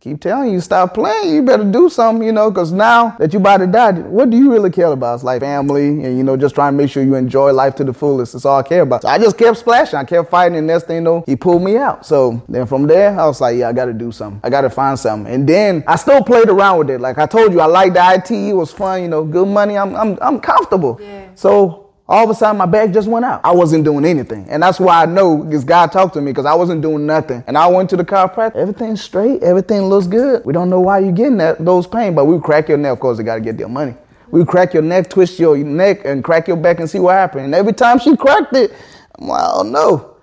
keep telling you, stop playing. You better do something, you know, because now that you about to die, what do you really care about? It's like family and, you know, just trying to make sure you enjoy life to the fullest. That's all I care about. So I just kept splashing. I kept fighting. And next thing you know, he pulled me out. So then from there, I was like, yeah, I got to do something. I got to find something. And then I still played around with it. Like I told you, I liked the IT. It was fun, you know, good money. I'm, I'm, I'm comfortable. Yeah. So all of a sudden my bag just went out. I wasn't doing anything. And that's why I know this guy talked to me because I wasn't doing nothing. And I went to the chiropractor. Everything's straight. Everything looks good. We don't know why you're getting that, those pain, but we crack your neck. Of course, they got to get their money. We crack your neck, twist your neck, and crack your back and see what happened. And every time she cracked it, I'm like, oh no.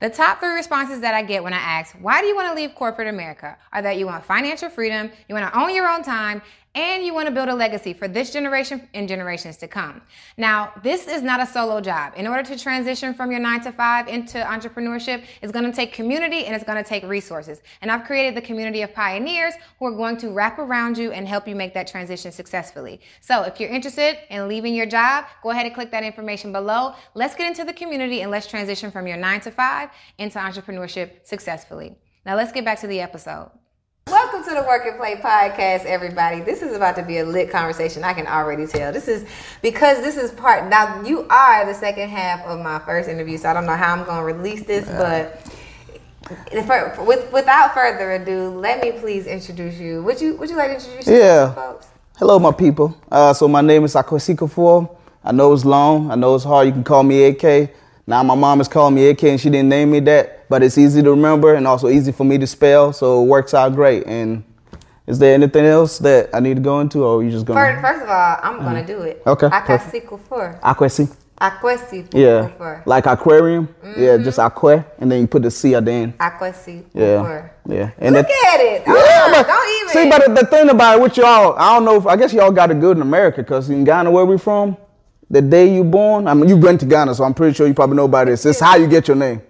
The top three responses that I get when I ask, why do you want to leave corporate America? Are that you want financial freedom, you want to own your own time, and you want to build a legacy for this generation and generations to come. Now, this is not a solo job. In order to transition from your nine to five into entrepreneurship, it's going to take community and it's going to take resources. And I've created the community of pioneers who are going to wrap around you and help you make that transition successfully. So if you're interested in leaving your job, go ahead and click that information below. Let's get into the community and let's transition from your nine to five into entrepreneurship successfully. Now let's get back to the episode. Welcome to the Work and Play podcast, everybody. This is about to be a lit conversation. I can already tell. This is because this is part. Now you are the second half of my first interview, so I don't know how I'm going to release this, but. with, without further ado, let me please introduce you. Would you Would you like to introduce yeah. folks? Hello, my people. Uh, so my name is Akwasi Kuffour. I know it's long. I know it's hard. You can call me AK. Now my mom is calling me AK, and she didn't name me that but it's easy to remember and also easy for me to spell, so it works out great. And is there anything else that I need to go into, or are you just going? First, first of all, I'm uh, gonna do it. Okay. Akwasi for. Akwasi. Akwasi. Yeah. Like aquarium. Mm-hmm. Yeah, just aqua, and then you put the C at the end. Akwasi. Yeah. Yeah. And Look the, at it. Yeah, oh, but, don't even. See, but the thing about it, with y'all, I don't know. If, I guess y'all got it good in America, because in Ghana, where we from, the day you born, I mean, you went to Ghana, so I'm pretty sure you probably know about this. It's how you get your name.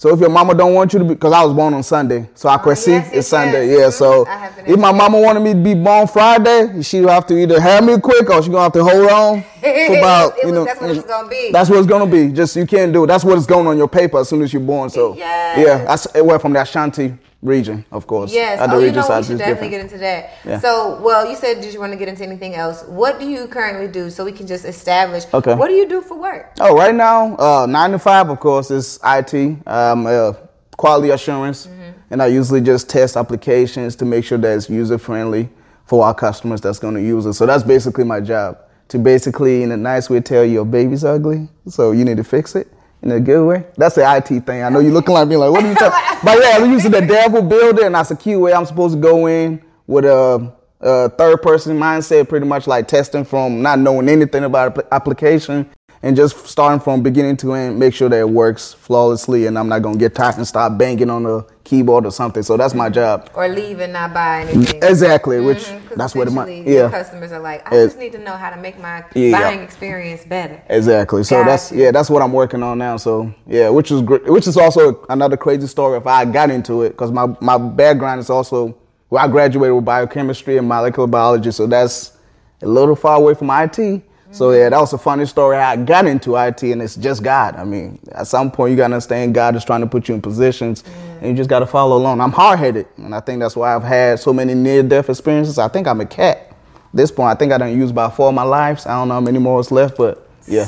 So if your mama don't want you to be, because I was born on Sunday, so I could oh, see yes, it's Sunday. Yes. Yeah, so if my mama wanted me to be born Friday, she would have to either have me quick or she gonna have to hold on for about you know. that's what it's gonna be. That's what it's gonna be. Just you can't do it. That's what it's going on your paper as soon as you're born. So yes. yeah, that's it went from the Ashanti region, of course. Yes. oh, you know, we should definitely different. get into that. Yeah. So, well, you said, did you want to get into anything else? What do you currently do so we can just establish? Okay. What do you do for work? Oh, right now, uh, nine to five, of course, is IT, um, uh, quality assurance, mm-hmm. and I usually just test applications to make sure that it's user friendly for our customers that's going to use it. So that's basically my job. To basically, in a nice way, tell you your baby's ugly, so you need to fix it in a good way. That's the IT thing. I know you're looking like me like, what are you talking? but yeah, I'm using the devil builder, and that's a way I'm supposed to go in with a, a third person mindset, pretty much like testing from not knowing anything about application and just starting from beginning to end, make sure that it works flawlessly, and I'm not gonna get tired and start banging on the keyboard or something. So that's my job. Or leave and not buy anything. Exactly, mm-hmm. which that's what my yeah. customers are like. I just need to know how to make my yeah. buying experience better. Exactly. So Got that's you. yeah, that's what I'm working on now. So yeah, which is great. Which is also another crazy story if I got into it because my my background is also well, I graduated with biochemistry and molecular biology, so that's a little far away from IT. So yeah, that was a funny story I got into IT, and it's just God. I mean, at some point you gotta understand God is trying to put you in positions, and you just gotta follow along. I'm hard headed, and I think that's why I've had so many near death experiences. I think I'm a cat. At this point, I think I done used about four of my lives. I don't know how many more is left, but yeah.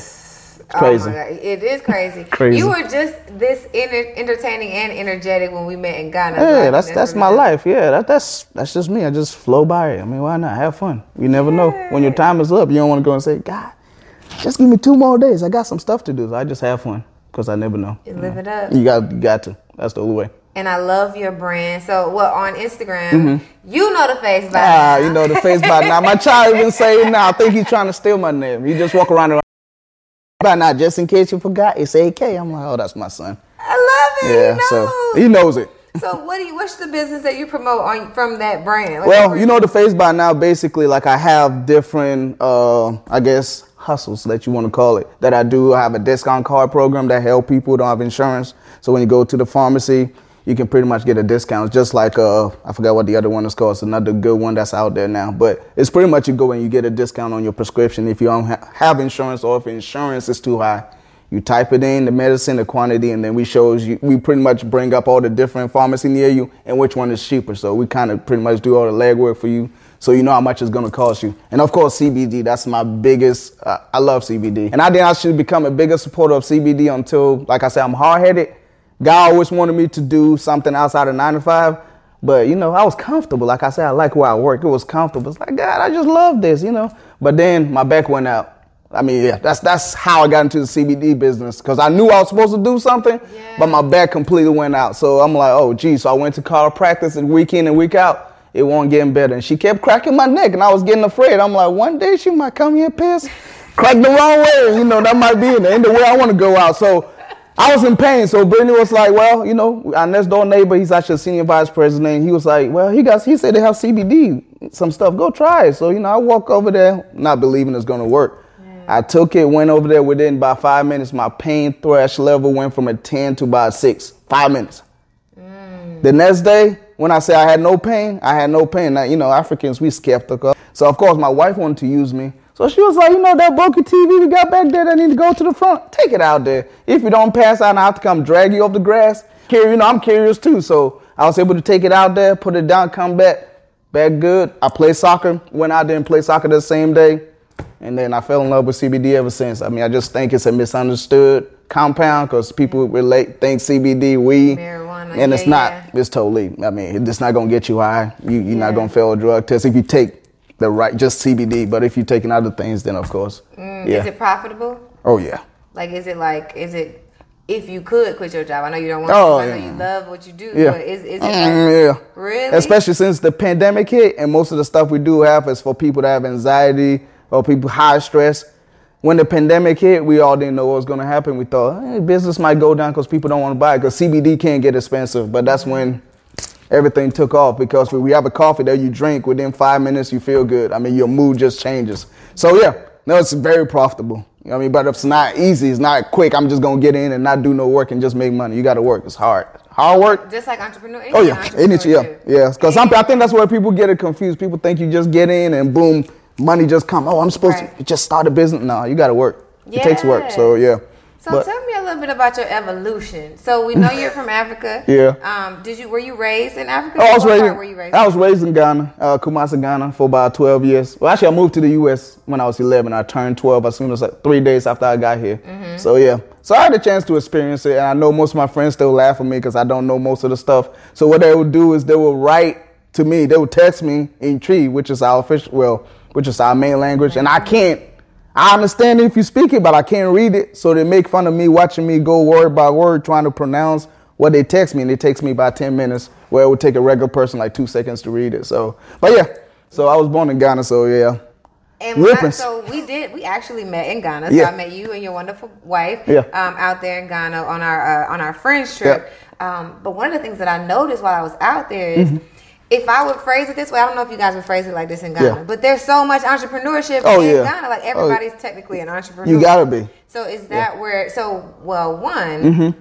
It's crazy. Oh it is crazy. crazy. You were just this entertaining and energetic when we met in Ghana. Yeah, that's that's my life. Yeah, that, that's that's just me. I just flow by it. I mean, why not have fun? You never yeah. know when your time is up. You don't want to go and say, God, just give me two more days. I got some stuff to do. So I just have fun because I never know. You live it up. You got you got to. That's the only way and I love your brand. So, well, on Instagram, mm-hmm. you know the face by ah, now. you know the face by now. My child even saying now, I think he's trying to steal my name. You just walk around but not just in case you forgot, it's AK. I'm like, oh, that's my son. I love it. Yeah, he so he knows it. So what do you? What's the business that you promote on from that brand? Like well, you know the face by now. Basically, like I have different, uh, I guess, hustles that you want to call it. That I do. I have a discount card program that help people who don't have insurance. So when you go to the pharmacy, you can pretty much get a discount. Just like uh, I forgot what the other one is called. It's another good one that's out there now. But it's pretty much you go and you get a discount on your prescription if you don't ha- have insurance or if insurance is too high. You type it in, the medicine, the quantity, and then we shows you. We pretty much bring up all the different pharmacy near you and which one is cheaper. So we kind of pretty much do all the legwork for you, so you know how much it's gonna cost you. And of course, CBD. That's my biggest. Uh, I love CBD, and I think I should become a bigger supporter of CBD until, like I said, I'm hard headed. God always wanted me to do something outside of nine to five. But you know, I was comfortable. Like I said, I like where I work. It was comfortable. It's like God, I just love this, you know. But then my back went out. I mean, yeah, that's that's how I got into the CBD business because I knew I was supposed to do something, Yeah. but my back completely went out. So I'm like, oh, geez. So I went to chiropractic and week in and week out. It wasn't getting better, and she kept cracking my neck, and I was getting afraid. I'm like, one day she might come here pissed, crack the wrong way. You know, that might be in the end of where I want to go out. So I was in pain. So Britteny was like, well, you know, our next door neighbor, he's actually a senior vice president. He was like, well, he got, he said they have CBD, some stuff. Go try it. So, you know, I walk over there, not believing it's going to work. I took it, went over there within about five minutes. My pain thresh level went from a 10 to about six. Five minutes. Mm. The next day, when I say I had no pain, I had no pain. Now, you know, Africans, we skeptical. So, of course, my wife wanted to use me. So she was like, you know, that bulky TV we got back there that need to go to the front, take it out there. If you don't pass out, I have to come drag you off the grass. Curious, you know, I'm curious too. So I was able to take it out there, put it down, come back, back good. I played soccer, went out there and played soccer the same day. And then I fell in love with CBD ever since. I mean, I just think it's a misunderstood compound because people relate, think CBD, weed. Marijuana, And it's yeah, not. yeah. It's totally. I mean, it's not gonna get you high. You, you're Yeah. not gonna fail a drug test if you take the right, just CBD. But if you're taking other things, then of course, yeah. Mm, Is it profitable? oh yeah. Like, is it like, is it, if you could quit your job? I know you don't want Oh, to. I know yeah. you love what you do. Yeah. But is, is it Mm, like, yeah. really? Especially since the pandemic hit, and most of the stuff we do have is for people that have anxiety or people high stress. When the pandemic hit, we all didn't know what was going to happen. We thought hey, business might go down because people don't want to buy it because CBD can't get expensive. But that's when everything took off because when we have a coffee that you drink within five minutes, you feel good. I mean, your mood just changes. So yeah, no, it's very profitable. You know what I mean, but it's not easy. It's not quick. I'm just gonna get in and not do no work and just make money. You got to work. It's hard. Hard work. Just like entrepreneur. Oh yeah, it's yeah, yeah. Because I think that's where people get it confused. People think you just get in and boom, money just come. Oh, I'm supposed Right. to just start a business. No, you got to work. It takes work. So yeah. So But- tell me a little bit about your evolution. So we know you're from Africa. Yeah. Um, did you were you raised in Africa? Oh, I was raised. were you raised? I was raised in Ghana, uh, Kumasi, Ghana, for about 12 years. Well, actually, I moved to the U.S. when I was 11. I turned 12 as soon as like three days after I got here. Mm-hmm. So yeah, so I had a chance to experience it, and I know most of my friends still laugh at me because I don't know most of the stuff. So what they would do is they would write to me. They would text me in Twi, which is our official, well, which is our main language, and I can't. I understand if you speak it, but I can't read it. So they make fun of me watching me go word by word trying to pronounce what they text me, and it takes me about 10 minutes, where it would take a regular person like two seconds to read it. So, but yeah, so I was born in Ghana, so yeah. And I, so we did. We actually met in Ghana. So Yeah. I met you and your wonderful wife. Yeah. Um, out there in Ghana on our uh, on our friends trip. Um, but one of the things that I noticed while I was out there is. If I would phrase it this way, I don't know if you guys would phrase it like this in Ghana. Yeah. but there's so much entrepreneurship Oh, in yeah. Ghana. Like Oh, everybody's technically an entrepreneur. You gotta be. So is that where? So well, one Mm-hmm.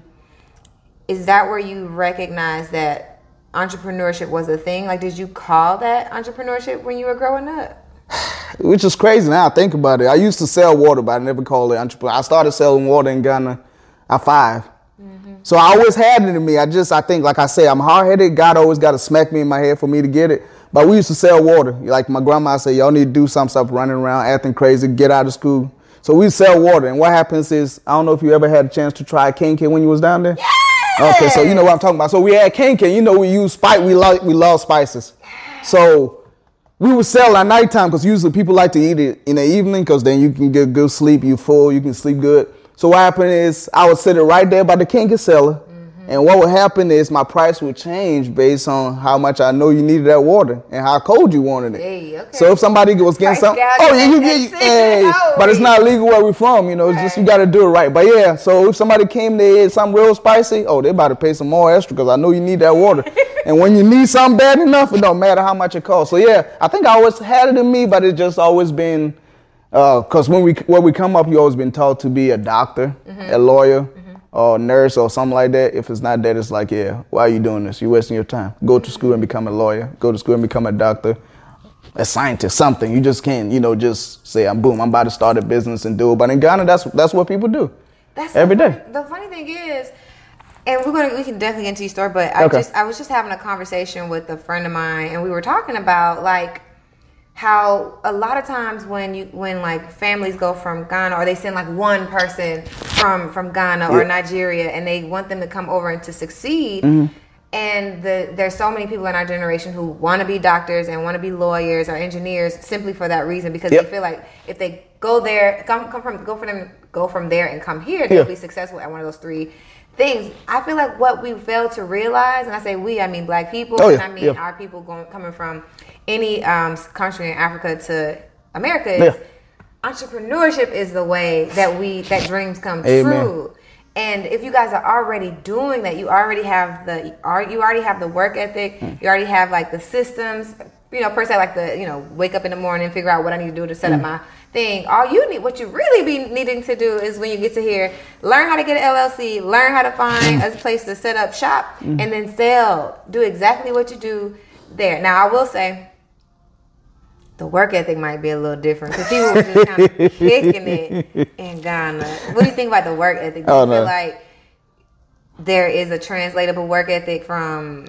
is that where you recognize that entrepreneurship was a thing? Like, did you call that entrepreneurship when you were growing up? Which is crazy now. I think about it. I used to sell water, but I never called it entrepreneur. I started selling water in Ghana at 5 So I always had it in me. I just, I think, like I say, I'm hard headed. God always got to smack me in my head for me to get it. But we used to sell water. Like my grandma said, y'all need to do some stuff running around, acting crazy, get out of school. So we sell water. And what happens is, I don't know if you ever had a chance to try kenkey when you was down there. Okay, so you know what I'm talking about. So we had kenkey. You know we use spice. We like we love spices. So we would sell at nighttime because usually people like to eat it in the evening because then you can get good sleep. You full. You can sleep good. So what happened is I would sit it right there by the King King seller. Mm-hmm. And what would happen is my price would change based on how much I know you needed that water and how cold you wanted it. Hey, okay. So if somebody was getting Price something, oh yeah, you get, sitting hey, out, but it's not legal where we from. You know, it's just you got to do it right. But yeah, so if somebody came there something real spicy, oh, they about to pay some more extra because I know you need that water. and when you need something bad enough, it don't matter how much it costs. So yeah, I think I always had it in me, but it's just always been because when we where we come up, you always been taught to be a doctor, Mm-hmm. a lawyer. Or nurse or something like that. If it's not that, it's like, yeah, why are you doing this? You're wasting your time. Go to school and become a lawyer. Go to school and become a doctor a scientist, something. You just can't, you know, just say, I'm boom, I'm about to start a business and do it. But in Ghana, that's that's what people do. That's every the day. The funny thing is, and we're gonna we can definitely get into your story, but I Okay. just I was just having a conversation with a friend of mine, and we were talking about like how a lot of times when you when like families go from Ghana or they send like one person from from Ghana or Nigeria and they want them to come over and to succeed. Mm-hmm. And the, there's so many people in our generation who want to be doctors and want to be lawyers or engineers simply for that reason because Yep. they feel like if they go there, come come from go for them go from there and come here, they'll Yeah. be successful at one of those three things. I feel like what we fail to realize, and I say we, I mean black people, Oh, and I mean yeah. our people going coming from any um, country in Africa to America is Yeah. entrepreneurship is the way that we that dreams come Amen. true. And if you guys are already doing that, you already have the are you already have the work ethic, Hmm. you already have like the systems, you know, per se like the, you know, wake up in the morning, figure out what I need to do to set Hmm. up my thing. All you need what you really be needing to do is when you get to here, learn how to get an LLC, learn how to find Hmm. a place to set up shop and then sell. Do exactly what you do there. Now I will say the work ethic might be a little different because people were just kind of kicking it in Ghana. What do you think about the work ethic? Do you Oh, feel no. like there is a translatable work ethic from?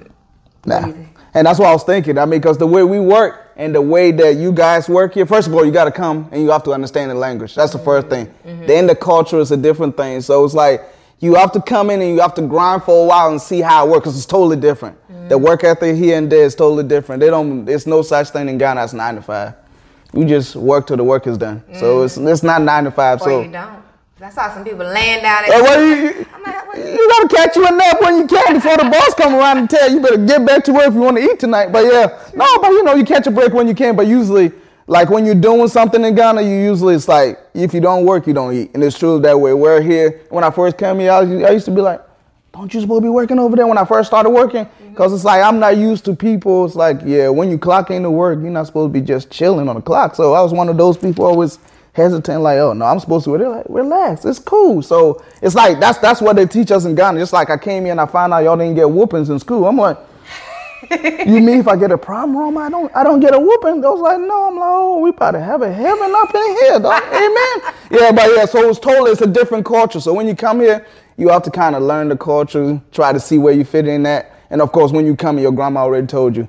Nah. do you think? And that's what I was thinking. I mean, because the way we work and the way that you guys work here, first of all, you got to come and you have to understand the language. That's the first thing. Mm-hmm. Then the culture is a different thing. So it's like you have to come in and you have to grind for a while and see how it works because it's totally different. Mm. The work ethic here and there is totally different. They don't. There's no such thing in Ghana as nine to five. You just work till the work is done. So mm. it's it's not nine to five. Or so you don't. I saw some people laying down. Hey, At well, you, you, I'm like, what- you gotta catch you a nap when you can before the boss come around and tell you, you better get back to work if you want to eat tonight. But yeah, no, but you know you catch a break when you can. But usually, like when you're doing something in Ghana, you usually it's like if you don't work, you don't eat, and it's true that way. We're here. When I first came here, I, I used to be like, "Don't you supposed to be working over there?" When I first started working, mm-hmm. because it's like I'm not used to people. It's like yeah, when you clock into work, you're not supposed to be just chilling on the clock. So I was one of those people always hesitant, like, oh no, I'm supposed to. They're like, relax, it's cool. So it's like that's that's what they teach us in Ghana. Just like I came here and I found out y'all didn't get whoopings in school. I'm like, you mean if I get a problem wrong, I don't I don't get a whooping? They was like, no, I'm like, oh, we about to have a heaven up in here, dog. Amen. Yeah, but yeah, so it's totally it's a different culture. So when you come here, you have to kind of learn the culture, try to see where you fit in at. And of course, when you come here, your grandma already told you,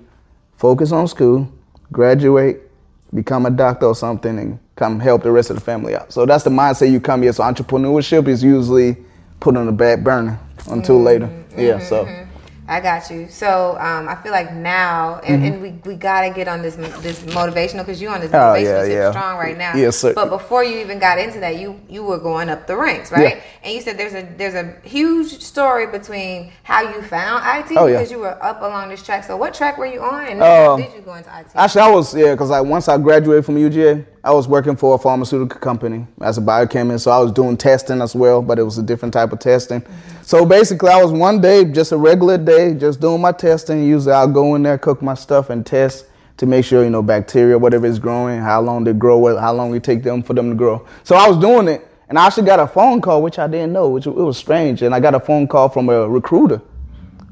focus on school, graduate, become a doctor or something, and come help the rest of the family out. So that's the mindset you come here. So entrepreneurship is usually put on the back burner until mm-hmm. later. Yeah, so. Mm-hmm. I got you. So um, I feel like now, and, and we, we gotta get on this this motivational because you on this Mm-hmm. Oh, yeah, yeah. strong right now. Yes, sir. But before you even got into that, you you were going up the ranks, right? Yeah. And you said there's a there's a huge story between how you found IT Oh, because you were up along this track. So what track were you on, and how Um, did you go into IT? Actually, I was yeah, because like once I graduated from UGA, I was working for a pharmaceutical company as a biochemist. So I was doing testing as well, but it was a different type of testing. So basically, I was one day just a regular day, just doing my testing. Usually, I'll go in there, cook my stuff, and test to make sure you know bacteria, whatever is growing, how long they grow, how long it take them for them to grow. So I was doing it, and I actually got a phone call, which I didn't know, which it was strange, and I got a phone call from a recruiter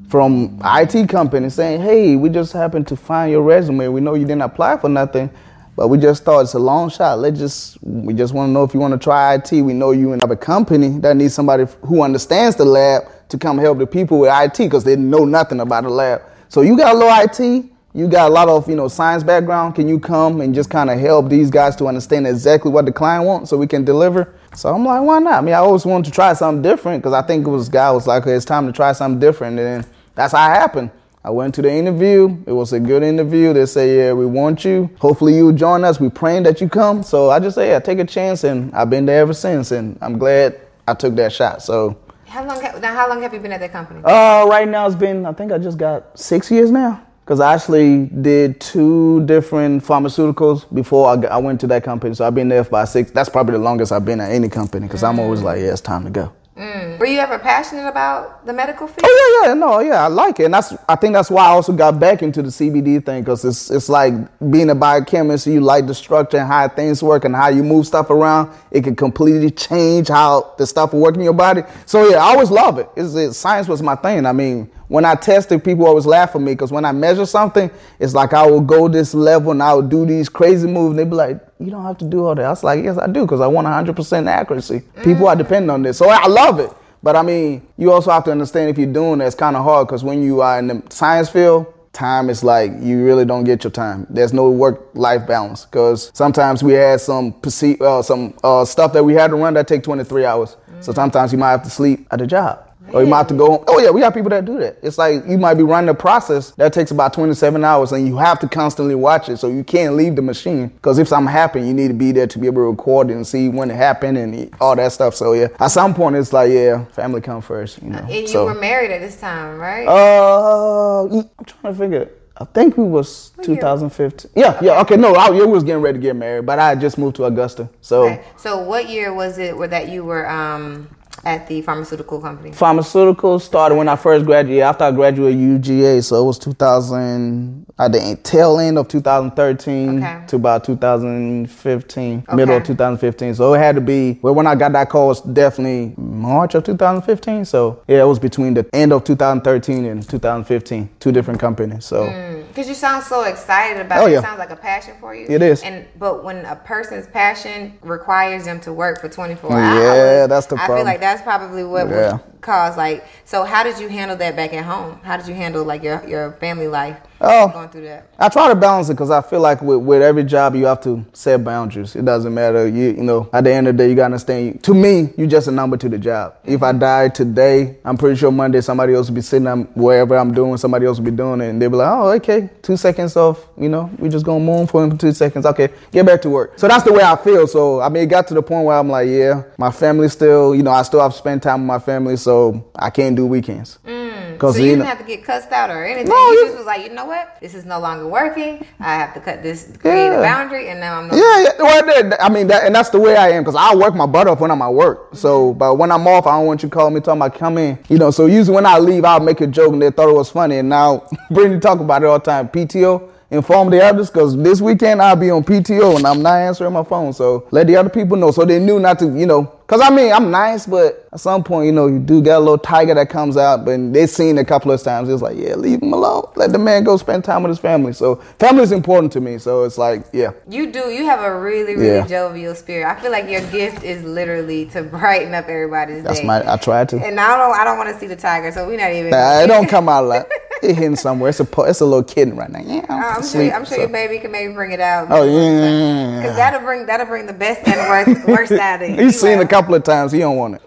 from IT company saying, "Hey, we just happened to find your resume. We know you didn't apply for nothing, but we just thought it's a long shot. Let's just we just want to know if you want to try IT. We know you have a company that needs somebody who understands the lab to come help the people with IT because they know nothing about the lab. So you got a little IT." You got a lot of you know science background. Can you come and just kind of help these guys to understand exactly what the client wants so we can deliver? So I'm like, why not? I mean, I always wanted to try something different because I think it was guy was like, okay, it's time to try something different, and that's how it happened. I went to the interview. It was a good interview. They say, yeah, we want you. Hopefully you join us. We're praying that you come. So I just say, yeah, take a chance, and I've been there ever since, and I'm glad I took that shot. So how long now? How long have you been at that company? uh, right now it's been, I think I just got six years now. Because I actually did two different pharmaceuticals before I, I went to that company. So I've been there for about six. That's probably the longest I've been at any company. Because I'm always like, yeah, it's time to go. Mm. Were you ever passionate about the medical field? Oh yeah, yeah, no, yeah, I like it, and that's I think that's why I also got back into the CBD thing because it's it's like being a biochemist. You like the structure and how things work and how you move stuff around. It can completely change how the stuff will work in your body. So yeah, I always love it. It's, it science was my thing. I mean, when I tested, people always laugh at me because when I measure something, it's like I will go this level and I will do these crazy moves. And they be like, you don't have to do all that. I was like, yes, I do because I want 100% accuracy. People are depending on this. So I love it. But I mean, you also have to understand if you're doing that, it's kind of hard because when you are in the science field, time is like you really don't get your time. There's no work-life balance because sometimes we had some uh, some uh, stuff that we had to run that take 23 hours. So sometimes you might have to sleep at a job. Or you might have to go. Oh yeah, we have people that do that. It's like you might be running a process that takes about 27 hours, and you have to constantly watch it, so you can't leave the machine. Because if something happened, you need to be there to be able to record it and see when it happened and all that stuff. So yeah, at some point it's like yeah, family come first. You know. And you so, were married at this time, right? uh, I'm trying to figure. I think we was 2015. Yeah, yeah. Okay, no, I, we was getting ready to get married, but I had just moved to Augusta. So Okay. So what year was it where that you were um, at the pharmaceutical company? pharmaceuticals started when I first graduated. After I graduated UGA, so it was 2000 at the tail end of 2013 Okay. to about 2015, middle of 2015. So it had to be. Well, when I got that call, it was definitely March of 2015. So yeah, it was between the end of 2013 and 2015. Two different companies. So. Hmm. Because you sound so excited about Oh, it. yeah. It sounds like a passion for you. It is. And but when a person's passion requires them to work for 24 Yeah, hours, that's the I feel like that's probably what Yeah. would cause like. So how did you handle that back at home? How did you handle like your your family life? Oh. going through that. I try to balance it because I feel like with, with every job you have to set boundaries. It doesn't matter. You you know, at the end of the day, you gotta understand. To me, you're just a number to the job. If I die today, I'm pretty sure Monday somebody else will be sitting on wherever I'm doing. Somebody else will be doing it, and they'll be like, "Oh, okay, two seconds off. You know, we just gonna moon for him for two seconds. Okay, get back to work." So that's the way I feel. So I mean, it got to the point where I'm like, "Yeah, my family still. You know, I still have to spend time with my family, so I can't do weekends." Mm. Mm. Because So you didn't have to get cussed out or anything. No, you you- just was like, you know what? This is no longer working. I have to cut this, create a boundary, and now I'm no. Yeah, yeah. Well, I mean, that, and that's the way I am because I work my butt off when I'm at work. So, mm-hmm. but when I'm off, I don't want you calling me talking about come in. You know, so usually when I leave, I'll make a joke and they thought it was funny. And now Britteny talk about it all the time. PTO, inform the others because this weekend I'll be on PTO and I'm not answering my phone. So let the other people know so they knew not to, you know, because I mean, I'm nice, but at some point, you know, you do get a little tiger that comes out. But they seen a couple of times. It's like, yeah, leave him alone. Let the man go spend time with his family. So family is important to me. So it's like, yeah. You do. You have a really, really Yeah. jovial spirit. I feel like your gift is literally to brighten up everybody's That's day. That's my, I try to. and I don't. I don't want to see the tiger, so we're not even. Nah, it don't come out like it hitting somewhere. It's a it's a little kitten right now. Yeah, Uh, I'm sure. I'm sure so- your baby can maybe bring it out. Oh yeah. Cause that'll bring that'll bring the best and the worst worst out of you. He's seen a couple of times. He don't want it.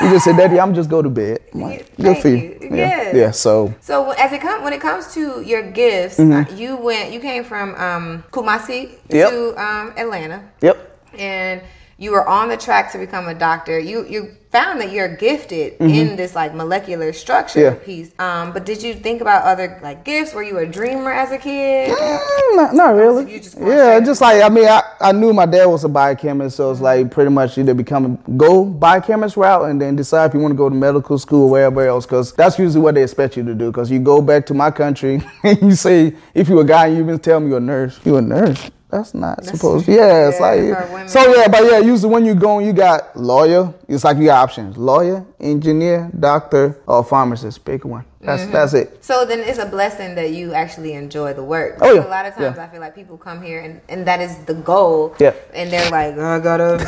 He just said, "Daddy, I'm just go to bed." I'm like, Good for you. you. Yeah. Yes. yeah. So So as it come when it comes to your gifts, uh, you went you came from um, Kumasi Mm-hmm. Yep. to um, Atlanta, yep. and you were on the track to become a doctor. You you found that you're gifted in this like molecular structure Mm-hmm. Yeah. piece. Um, but did you think about other like gifts? Were you a dreamer as a kid? Mm, not, not really. just yeah, just like I mean, I, I knew my dad was a biochemist, so it's like pretty much either become go biochemist route and then decide if you want to go to medical school or wherever else, because that's usually what they expect you to do. Because you go back to my country and you say if you're a guy, you even tell me you're a nurse. You a nurse? That's not supposed. Yeah, it's yeah, like so. Yeah, but yeah, usually when you go, you got lawyer. It's like you got options: lawyer, engineer, doctor, or pharmacist. Pick one. That's Mm-hmm. that's it. So then it's a blessing that you actually enjoy the work. Oh, yeah. A lot of times Yeah. I feel like people come here and, and that is the goal. Yeah. And they're like, oh, I gotta.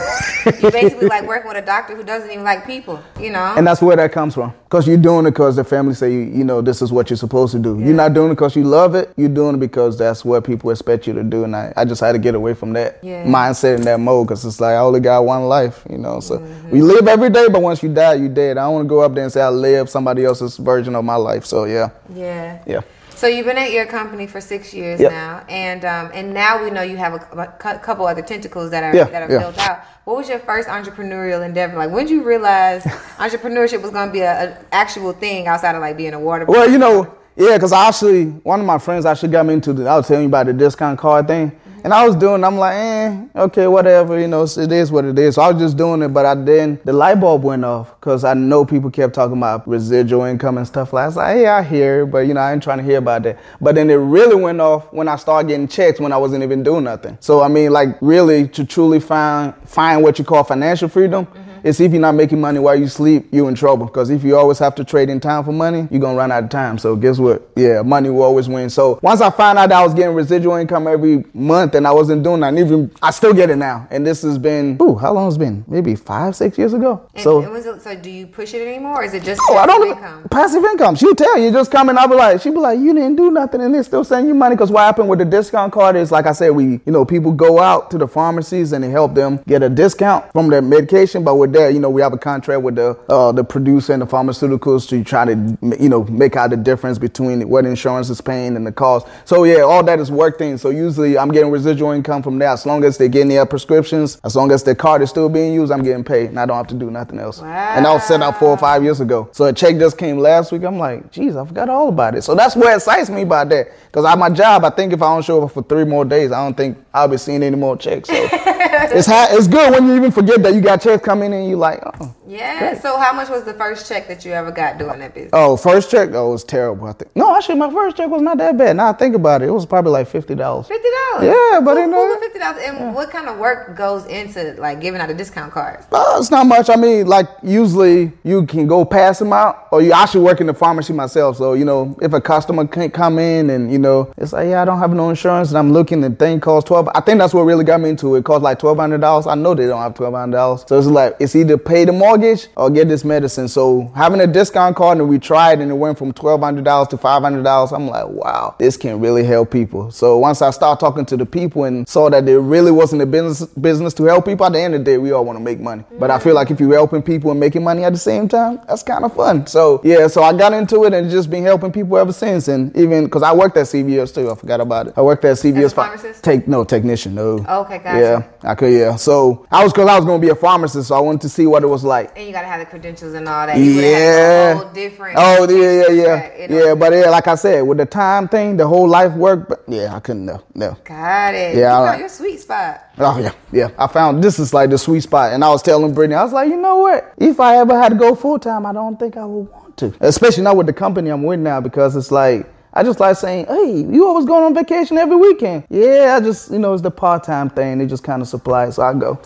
you basically like working with a doctor who doesn't even like people, you know? And that's where that comes from. Because you're doing it because the family say, you, you know, this is what you're supposed to do. You're not doing it because you love it. You're doing it because that's what people expect you to do. And I, I just had to get away from that Yeah. mindset and that mode because it's like I only got one life, you know. So we live every day, but once you die, you're dead. I don't want to go up there and say I live somebody else's version of my life. So yeah, yeah. yeah. So you've been at your company for six years Yep. now, and um, and now we know you have a, a couple other tentacles that are Yeah, that are yeah. built out. What was your first entrepreneurial endeavor like? When did you realize entrepreneurship was going to be an actual thing outside of like being a water? Well, you know, yeah, because actually, one of my friends actually got me into the, I was telling you about the discount card thing. And I was doing, I'm like, eh, okay, whatever, you know, it is what it is. So I was just doing it, but I then the light bulb went off because I know people kept talking about residual income and stuff like. That. I was like, hey, I hear, but you know, I ain't trying to hear about that. But then it really went off when I started getting checks when I wasn't even doing nothing. So I mean, like, really to truly find find what you call financial freedom. Mm-hmm it's if you're not making money while you sleep, you're in trouble. Because if you always have to trade in time for money, you're gonna run out of time. So guess what? Yeah, money will always win. So once I found out I was getting residual income every month and I wasn't doing that, and even I still get it now. And this has been ooh, how long has it been? Maybe five, six years ago. And, so and was so do you push it anymore or is it just oh, I don't income? passive income. She'll tell you just come coming, I'll be like, she'll be like, you didn't do nothing and they're still sending you money. Cause what happened with the discount card is like I said, we you know, people go out to the pharmacies and they help them get a discount from their medication. But with that, you know, we have a contract with the uh, the producer and the pharmaceuticals to try to you know make out the difference between what insurance is paying and the cost. So yeah, all that is worked in. So usually I'm getting residual income from that. As long as they're getting their prescriptions, as long as their card is still being used, I'm getting paid, and I don't have to do nothing else. Wow. And I was set up four or five years ago. So a check just came last week. I'm like, geez, I forgot all about it. So that's what excites me about that. Because at my job, I think if I don't show up for three more days, I don't think I'll be seeing any more checks. So it's ha- it's good when you even forget that you got checks coming in. You like, oh, yeah. Great. So how much was the first check that you ever got doing that business? Oh, first check? Oh, it was terrible. I think. No, actually, my first check was not that bad. Now I think about it, it was probably like fifty dollars. Fifty dollars. Yeah, but you know, fifty dollars. And yeah. what kind of work goes into like giving out a discount card? Uh, it's not much. I mean, like usually you can go pass them out, or you actually work in the pharmacy myself. So you know, if a customer can't come in and you know, it's like, yeah, I don't have no insurance, and I'm looking, the thing costs twelve. I think that's what really got me into it. It costs like twelve hundred dollars. I know they don't have twelve hundred dollars, so it's like it's either pay the mortgage or get this medicine. So having a discount card and we tried and it went from $1,200 to $500, I'm like, wow, this can really help people. So once I started talking to the people and saw that there really wasn't a business business to help people, at the end of the day, we all want to make money. But I feel like if you're helping people and making money at the same time, that's kind of fun. So yeah, so I got into it and just been helping people ever since. And even because I worked at CVS too, I forgot about it. I worked at CVS. As a pharmacist? Take no technician, no. Okay, gotcha. Yeah, I could. Yeah, so I was because I was going to be a pharmacist, so I wanted to see what it was like. And you got to have the credentials and all that. You yeah. different. Oh yeah, yeah, yeah, yeah. But yeah, like I said, with the time thing, the whole life work. But yeah, I couldn't. No, no. Got it. Yeah, you found your sweet spot. Oh yeah, yeah. I found this is like the sweet spot, and I was telling Britteny, I was like, you know what? If I ever had to go full time, I don't think I would want to, especially not with the company I'm with now, because it's like. I just like saying, hey, you always going on vacation every weekend. Yeah, I just, you know, it's the part time thing. They just kind of supply it, so I go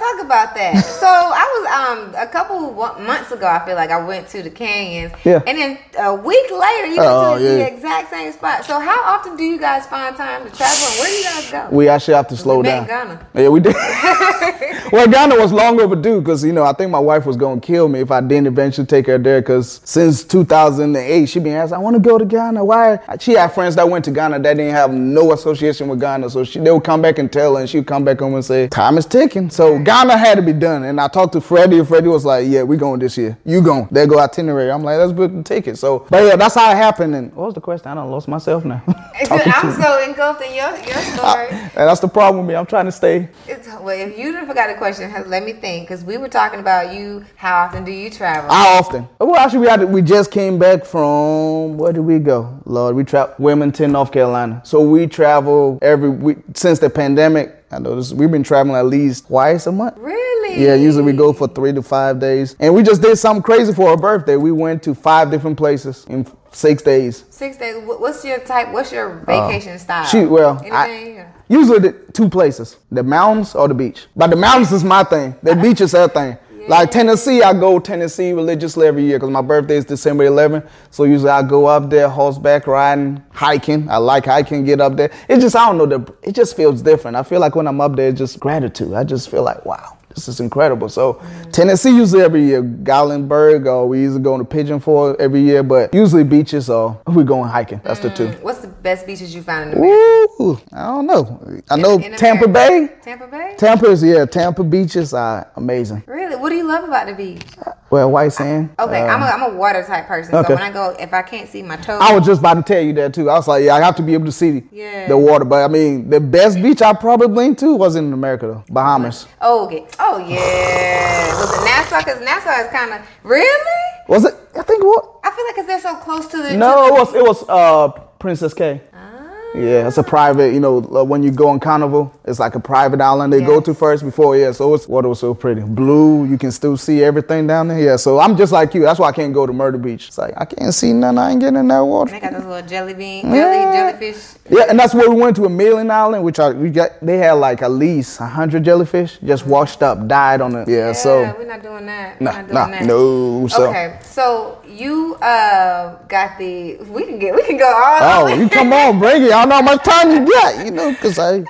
talk about that. so I was um a couple months ago. I feel like I went to the canyons. Yeah. And then a week later, you oh, went to the, exact same spot. So how often do you guys find time to travel? And where do you guys go? We actually have to slow we down. Ghana. Yeah, we did. well, Ghana was long overdue because you know I think my wife was gonna kill me if I didn't eventually take her there. Because since 2008, she been asking, I want to go to Ghana. Why? She had friends that went to Ghana that didn't have no association with Ghana, so she they would come back and tell her, and she would come back home and say, time is ticking. So Ghana had to be done. And I talked to Freddie, and Freddie was like, "Yeah, we going this year. You going? There go itinerary." I'm like, "Let's book the ticket." So, but yeah, that's how it happened. And what was the question? I don't lost myself now. I'm so engulfed in your your story. I, and that's the problem with me. I'm trying to stay. It's, well, if you didn't forgot the question, let me think, because we were talking about you. How often do you travel? How often? Well, actually, we had we just came back from where did we go? Lord, we traveled Wilmington, North Carolina. So we travel every week since the pandemic. I noticed we've been traveling at least twice a month. Really? Yeah, usually we go for three to five days. And we just did something crazy for our birthday. We went to five different places in six days. Six days. What's your type? What's your vacation uh, style? Shoot, well, I, usually the two places: the mountains or the beach. But the mountains is my thing. The beach is her thing. Like Tennessee, I go Tennessee religiously every year because my birthday is December 11th. So usually I go up there horseback riding, hiking. I like hiking, get up there. It just I don't know the it just feels different. I feel like when I'm up there, it's just gratitude. I just feel like wow this is incredible. So mm. Tennessee usually every year, Gatlinburg, or we usually go to Pigeon Forge every year, but usually beaches or we going hiking. That's mm. the two. What's the best beaches you found in America? Ooh, I don't know. I know in, in Tampa Bay. Tampa Bay. Tampa is yeah. Tampa beaches are amazing. Really? What do you love about the beach? Well, white sand. Okay, um, I'm, a, I'm a water type person. Okay. So when I go, if I can't see my toes, I was just about to tell you that too. I was like, yeah, I have to be able to see yeah. the water. But I mean, the best beach I probably been to was in America though, Bahamas. Oh, okay. Oh yeah. Was it Nassau? Because Nassau is kind of really. Was it? I think what? I feel like because they're so close to the. No, it was it was uh, Princess Cays. Ah. Yeah, it's a private, you know, uh, when you go on Carnival, it's like a private island they go to first before, yeah. So it's water was so pretty. Blue, you can still see everything down there. Yeah, so I'm just like you. That's why I can't go to Myrtle Beach. It's like, I can't see nothing. I ain't getting in that water. They got those little jelly bean, jelly, Yeah. jellyfish. Yeah, and that's where we went to Amelia Island, which I, we got. They had like at least hundred jellyfish just washed up, died on it. Yeah, Yeah, so we're not doing that. We're nah, not doing nah, that. no. So Okay, so you uh got the we can get we can go all oh, you come on, bring it. I don't know how much time you got, you know, cause I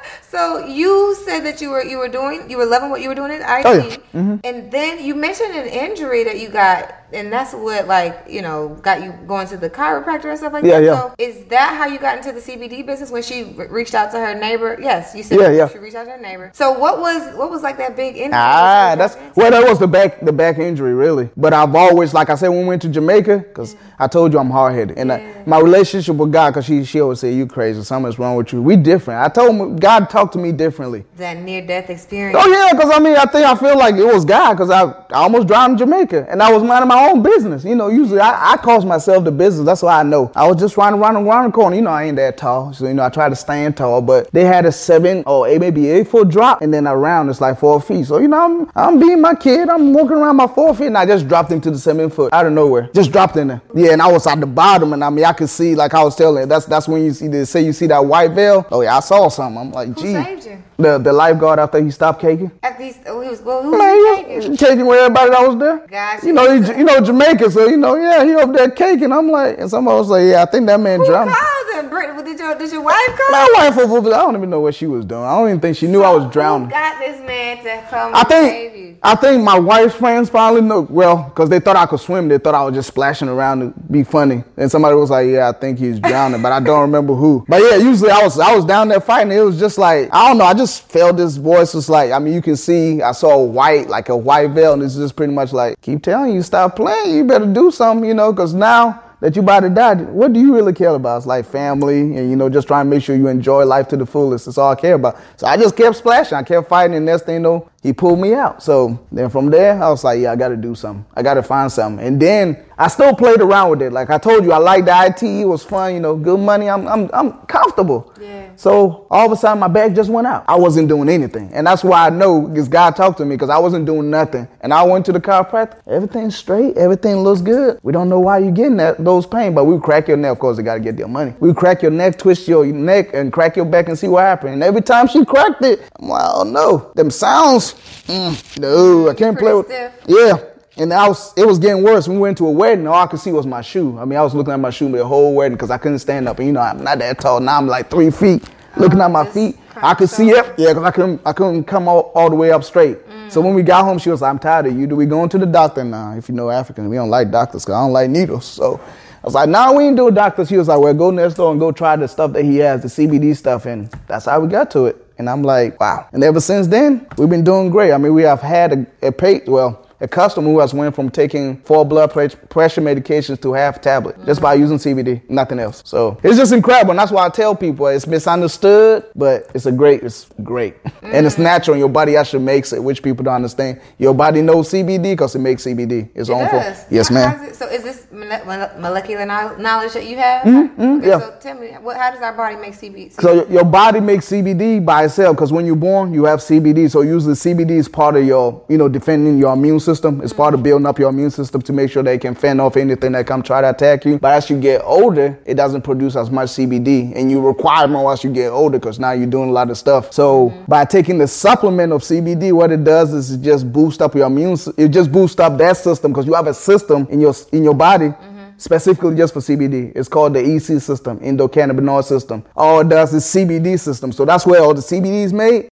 So you said that you were you were doing you were loving what you were doing at IT, Oh, yeah. Mm-hmm. and then you mentioned an injury that you got, and that's what like you know got you going to the chiropractor and stuff like Yeah, that. yeah. So is that how you got into the CBD business when she re- reached out to her neighbor? Yes, you said Yeah, yeah. she reached out to her neighbor. So what was what was like that big injury? Ah, that's well. That was the back, the back injury, really. But I've always, like I said, when we went to Jamaica, because I told you I'm hard headed, and uh, my relationship with God, because she she always say you crazy, something's wrong with you. We different. I told him God talked to me differently. that near death experience. Oh yeah, because I mean, I think I feel like it was God, because I, I almost drowned in Jamaica, and I was minding my own business. You know, usually I, I cause myself the business. That's why I know. I was just running around around the corner. You know, I ain't that tall, so you know I try to stand tall. But they had a seven or eight, maybe eight foot drop, and then around it's like four feet. So you know, I'm I'm being my kid. I'm walking around my four feet, and I just dropped into the seven foot out of nowhere. Just dropped in there. Yeah, and I was at the bottom, and I mean I could see, like I was telling, that's that's when you see they say you see that white veil. Oh yeah, I saw something. I'm like, Who gee. saved you? The the lifeguard after he stopped caking. After he, oh, he was well, who Man, was he was caking with everybody that was there. Gotcha. You know, he, you know Jamaica, so you know, yeah, he up there caking. I'm like, and somebody was like, yeah, I think that man Who drowned. called him? Brit, did your did your wife call? My wife, was- I don't even know what she was doing. I don't even think she knew I was drowning. got this man to come I think? I think my wife's friends finally know. Well, because they thought I could swim, they thought I was just splashing around to be funny. And somebody was like, "Yeah, I think he's drowning," but I don't remember who. But yeah, usually I was I was down there fighting. It was just like I don't know. I just felt his voice was like. I mean, you can see I saw a white like a white veil, and it's just pretty much like keep telling you stop playing. You better do something, you know, because now. That you about to die, what do you really care about? It's like family, and you know, just trying to make sure you enjoy life to the fullest. That's all I care about. So I just kept splashing. I kept fighting, and next thing you know, he pulled me out. So then from there, I was like, yeah, I got to do something. I got to find something. And then I still played around with it. Like I told you, I liked the IT. It was fun, you know, good money. I'm, I'm, I'm comfortable. Yeah. So all of a sudden, my back just went out. I wasn't doing anything, and that's why I know because God talked to me because I wasn't doing nothing. And I went to the chiropractor. Everything's straight. Everything looks good. We don't know why you're getting that those pain, but we crack your neck. Of course, they got to get their money. We crack your neck, twist your neck, and crack your back and see what happened. And every time she cracked it, I'm like, oh no, them sounds. Mm, no, I can't play with. Stiff. Yeah. And I was, it was getting worse. We went to a wedding. All I could see was my shoe. I mean, I was looking at my shoe the whole wedding because I couldn't stand up. And you know, I'm not that tall. Now I'm like three feet. Looking at my feet, I could see it. Yeah, because I couldn't, I couldn't come all, all the way up straight. So when we got home, she was like, "I'm tired of you. Do we going to the doctor now? If you know African, we don't like doctors because I don't like needles." So I was like, "No, we ain't do a doctor." She was like, "Well, go next door and go try the stuff that he has, the CBD stuff." And that's how we got to it. And I'm like, "Wow!" And ever since then, we've been doing great. I mean, we have had a, a well a customer who has went from taking four blood pre- pressure medications to half tablet just by using CBD, nothing else. So it's just incredible. And that's why I tell people it's misunderstood, but it's a great, it's great. And it's natural. And your body actually makes it, which people don't understand. Your body knows CBD because it makes CBD. It's It own does. for. Yes, ma'am. so is this mole- mole- molecular knowledge that you have? Mm-hmm, Okay, yeah. So tell me, what, how does our body make CBD? So your- your body makes CBD by itself because when you're born, you have CBD. So usually CBD is part of your, you know, defending your immune system. It's part of building up your immune system to make sure they can fend off anything that come try to attack you. But as you get older, it doesn't produce as much CBD, and you require more as you get older because now you're doing a lot of stuff. So by taking the supplement of CBD, what it does is it just boost up your immune. It just boosts up that system because you have a system in your in your body specifically just for CBD. It's called the EC system, endocannabinoid system. All it does is CBD system. So that's where all the CBD is made.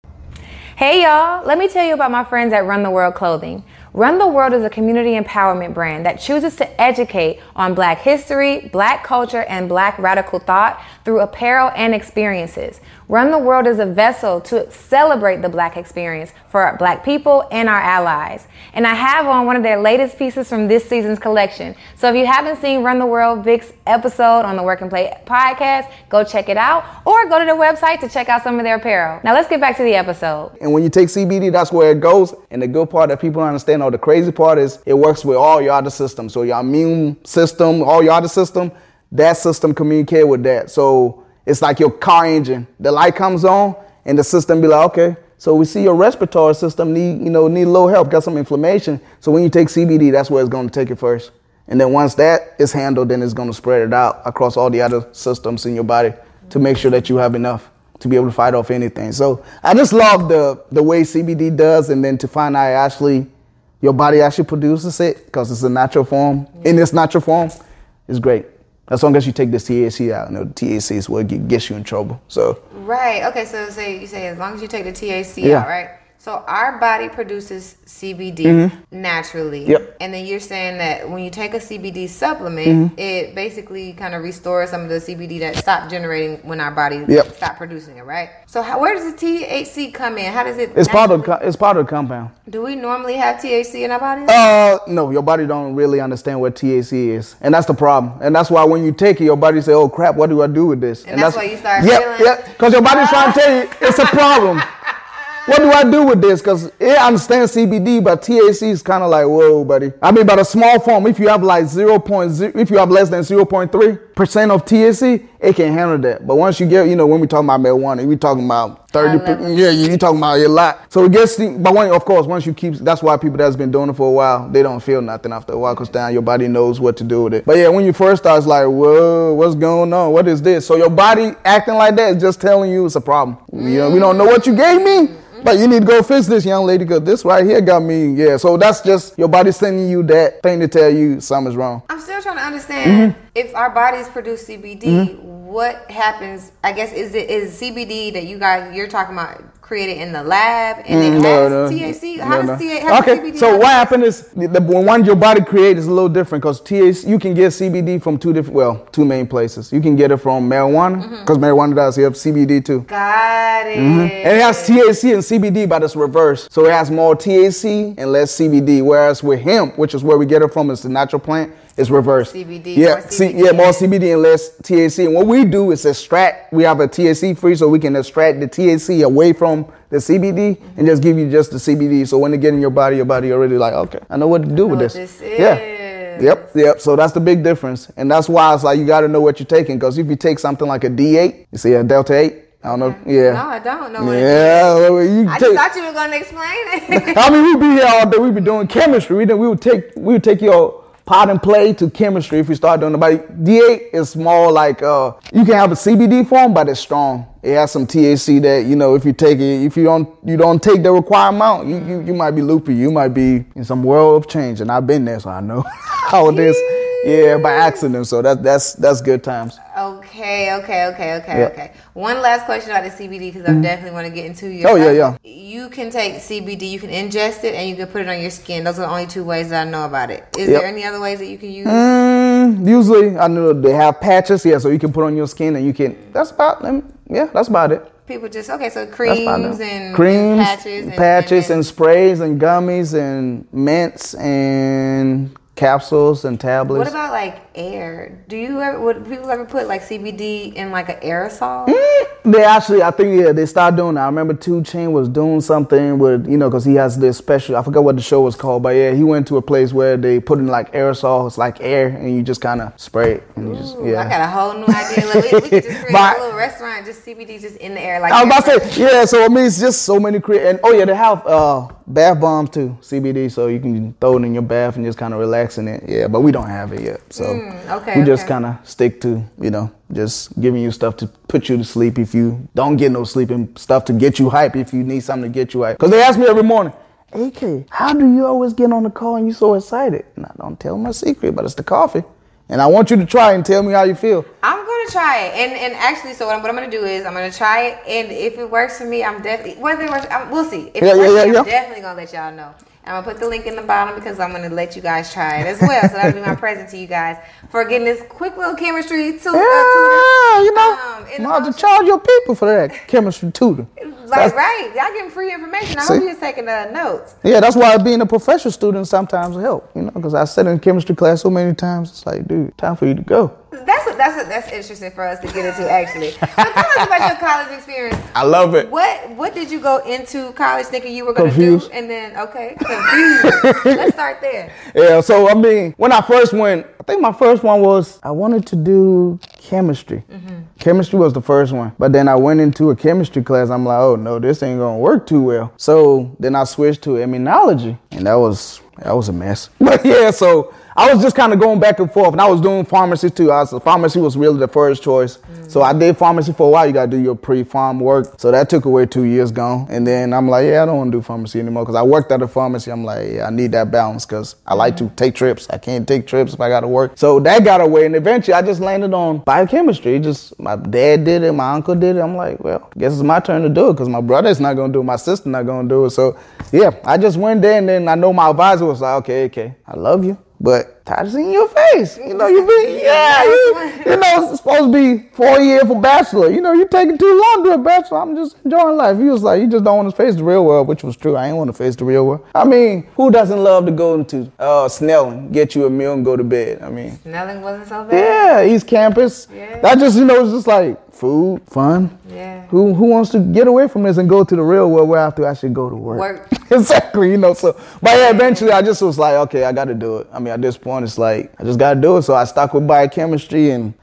Hey y'all, let me tell you about my friends at Run the World Clothing. Run the World is a community empowerment brand that chooses to educate on black history, black culture, and black radical thought through apparel and experiences. Run the World is a vessel to celebrate the black experience for black people and our allies. And I have on one of their latest pieces from this season's collection. So if you haven't seen Run the World Vic's episode on the Work and Play podcast, go check it out or go to their website to check out some of their apparel. Now let's get back to the episode. And when you take CBD, that's where it goes. And the good part that people don't understand, or the crazy part is, it works with all your other systems. So your immune system, all your other system, that system communicate with that. So It's like your car engine. The light comes on, and the system be like, okay, so we see your respiratory system need, you know, need a little help, got some inflammation. So when you take CBD, that's where it's going to take it first. And then once that is handled, then it's going to spread it out across all the other systems in your body to make sure that you have enough to be able to fight off anything. So I just love the the way CBD does, and then to find out actually your body actually produces it because it's a natural form. In its natural form, is great. As long as you take the THC out, you know, the THC is what gets you in trouble. So right, okay. So say you say as long as you take the THC Yeah. out, right? So our body produces CBD naturally, Mm-hmm. Yep. and then you're saying that when you take a CBD supplement, it basically kind of restores some of the CBD that stopped generating when our body Yep. stopped producing it, right? So how, where does the THC come in? How does it? it's part of naturally- co- it's part of the compound. Do we normally have THC in our body? Uh, no, your body don't really understand what THC is, and that's the problem. And that's why when you take it, your body say, "Oh crap, what do I do with this?" And that's why you start yeah, feeling- yeah, because your body's trying to tell you it's a problem. What do I do with this? Because it understands CBD, but THC is kind of like, whoa, buddy. I mean, but a small form, if you have like 0.0, if you have less than 0.3 percent of THC, it can handle that. But once you get, you know, when we talking about marijuana, we talking about 30, High levels. yeah, you talking about a lot. So it gets, the- but when, of course, once you keep, that's why people that's been doing it for a while, they don't feel nothing after a while because down your body knows what to do with it. But yeah, when you first start, it's like, whoa, what's going on? What is this? So your body acting like that is just telling you it's a problem. You know, we don't know what you gave me. But you need to go fix this, young lady, because this right here got me. Yeah, so that's just your body sending you that thing to tell you something's wrong. I'm still trying to understand Mm-hmm. if our bodies produce CBD, what happens? I guess is it is CBD that you guys you're talking about created in the lab and it Mm, no, has no, THC? no, How no. does? How does Okay, CBD so what happened is the, one your body creates is a little different because THC you can get CBD from two different well two main places. You can get it from marijuana Mm-hmm. because marijuana does have CBD too. Got it. And it has THC and CBD, but it's reverse. So it has more THC and less CBD. Whereas with hemp, which is where we get it from, it's the natural plant, it's reversed. CBD, Yeah, more C- CBD. yeah, more CBD and less THC. And what we do is extract. We have a THC free, so we can extract the THC away from the CBD and just give you just the CBD. So when it get in your body, your body already like, okay, I know what to do with this. this Yeah. Yep, yep. So that's the big difference, and that's why it's like you got to know what you're taking. Because if you take something like a D8, you see a Delta 8. I don't know. Yeah. No, I don't know what Yeah, well, you I take, thought you were gonna explain it. I mean, we'd be here all day. We'd be doing chemistry. We, we would take we would take your pot and play to chemistry if we start doing it. But D8 is more like uh, you can have a CBD form, but it's strong. It has some THC that you know if you take it, if you don't you don't take the required amount, you, you you might be loopy. You might be in some world of change, and I've been there, so I know how it is. Yeah, by accident. So that that's that's good times. Okay, okay, okay, okay, Yeah. okay. One last question about the CBD because I definitely want to get into your. Oh, yeah, yeah. You can take CBD, you can ingest it, and you can put it on your skin. Those are the only two ways that I know about it. Is Yep. there any other ways that you can use? Mm, usually, I know they have patches. Yeah, so you can put on your skin, and you can. That's about them. Yeah, that's about it. People just okay, so creams and creams, and patches, and, and, and sprays, and gummies, and mints, and capsules, and tablets. what about like air? Do you ever would people ever put like CBD in like an aerosol? They actually, I think, yeah, they started doing that. I remember 2 Chainz was doing something with, you know, because he has this special. I forgot what the show was called, but yeah, he went to a place where they put in like aerosol. It's like air, and you just kind of spray it, and you just yeah. I got a whole new idea. Like, we, we could just create But- a little restaurant, just CBD, just in the air. Like I was about to say, yeah. So I mean, it's just so many cre and oh yeah, they have uh bath bombs too, CBD, so you can throw it in your bath and just kind of relax it. Yeah, but we don't have it yet, so Mm, okay, we just okay. kind of stick to you know just giving you stuff to put you to sleep if you don't get no sleep and stuff to get you hype if you need something to get you hype. Cause they ask me every morning. AK, how do you always get on the call and you so excited? And I don't tell my secret, but it's the coffee. And I want you to try and tell me how you feel. I'm gonna try it, and and actually, so what I'm, what I'm gonna do is I'm gonna try it, and if it works for me, I'm definitely whether it works, I'm, we'll see. If Yeah, it works, yeah, yeah, I'm yeah. definitely gonna let y'all know. I'm gonna put the link in the bottom because I'm gonna let you guys try it as well. so that'll be my present to you guys for getting this quick little chemistry uh, Yeah, tutor. you know, um, gonna have to charge your people for that chemistry tutor. Like Like, right. Y'all getting free information. I See? hope you're taking uh, notes. Yeah, that's why being a professional student sometimes help. You know, because I sat in chemistry class so many times. It's like, dude, time for you to go. That's a, that's a, that's interesting for us to get into actually. So tell us about your college experience. I love it. What what did you go into college thinking you were going to do, and then okay, confused. Let's start there. Yeah, so I mean, when I first went, I think my first one was I wanted to do chemistry. Mm-hmm. Chemistry was the first one, but then I went into a chemistry class. I'm like, oh no, this ain't gonna work too well. So then I switched to immunology, and that was that was a mess. But yeah, so I was just kind of going back and forth, and I was doing pharmacy too. I was, pharmacy was really the first choice. So I did pharmacy for a while. You gotta do your pre-pharm work. So that took away two years gone, and then I'm like, yeah, I don't want to do pharmacy anymore because I worked at a pharmacy. I'm like, yeah, I need that balance because I like to take trips. I can't take trips if I gotta work. So that got away, and eventually I just landed on biochemistry. Just my dad did it, my uncle did it. I'm like, well, guess it's my turn to do it because my brother's not gonna do it, my sister not gonna do it. So yeah, I just went there, and then I know my advisor was like, okay, okay, I love you. But tired of seeing your face. You know, you be, yeah, you, you know, it's supposed to be four year for bachelor. You know, you're taking too long to a bachelor. I'm just enjoying life. He was like, you just don't want to face the real world, which was true. I ain't want to face the real world. I mean, who doesn't love to go into uh, Snelling, get you a meal and go to bed? I mean, Snelling wasn't so bad. yeah, East Campus. Yeah. That just, you know, it's just like food, fun. Yeah. Who who wants to get away from this and go to the real world where I have to actually go to work? Work. exactly, you know. So, but yeah, eventually I just was like, okay, I got to do it. I mean, at this point, it's like I just got to do it. So I stuck with biochemistry and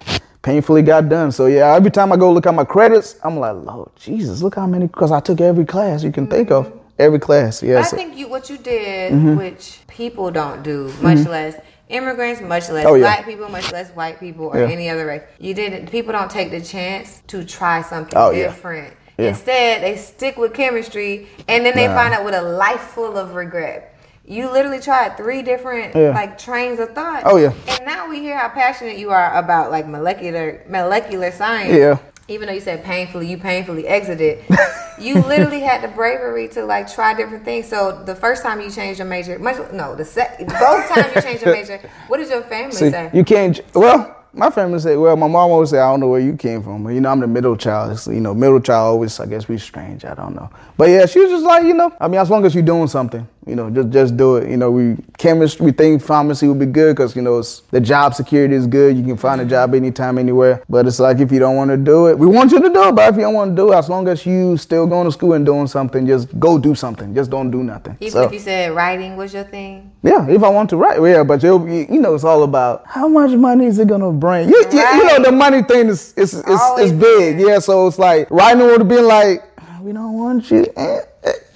painfully got done. So yeah, every time I go look at my credits, I'm like, Lord Jesus, look how many because I took every class you can think of. Every class, yeah. I so- think you what you did, Mm-hmm. which people don't do, much less immigrants, much less Oh, yeah. black people, much less white people or Yeah. any other race. You didn't. People don't take the chance to try something Oh, different. Yeah. Instead, they stick with chemistry, and then they Nah. find out with a life full of regret. You literally tried three different Yeah. like trains of thought. Oh, yeah. And now we hear how passionate you are about like molecular molecular science Yeah. even though you said painfully, you painfully exited. you literally had the bravery to like try different things. So the first time you changed your major, much no, the sec- both times you changed your major, what did your family See, say? you can't. Well, my family say, well, my mom always say, I don't know where you came from, but you know, I'm the middle child. It's, you know, middle child always, I guess, we strange. I don't know, but yeah, she was just like, you know, I mean, as long as you're doing something, you know, just just do it. You know, we chemistry, we think pharmacy would be good because you know it's, the job security is good. You can find a job anytime, anywhere. But it's like if you don't want to do it, we want you to do it. But if you don't want to do it, as long as you still going to school and doing something, just go do something. Just don't do nothing. Even So- if you said writing was your thing. yeah, if I want to write, yeah, but you you know it's all about how much money is it gonna bring. You, you, you know the money thing is is is, is big, there. yeah. So it's like writing would have been like we don't want you, eh,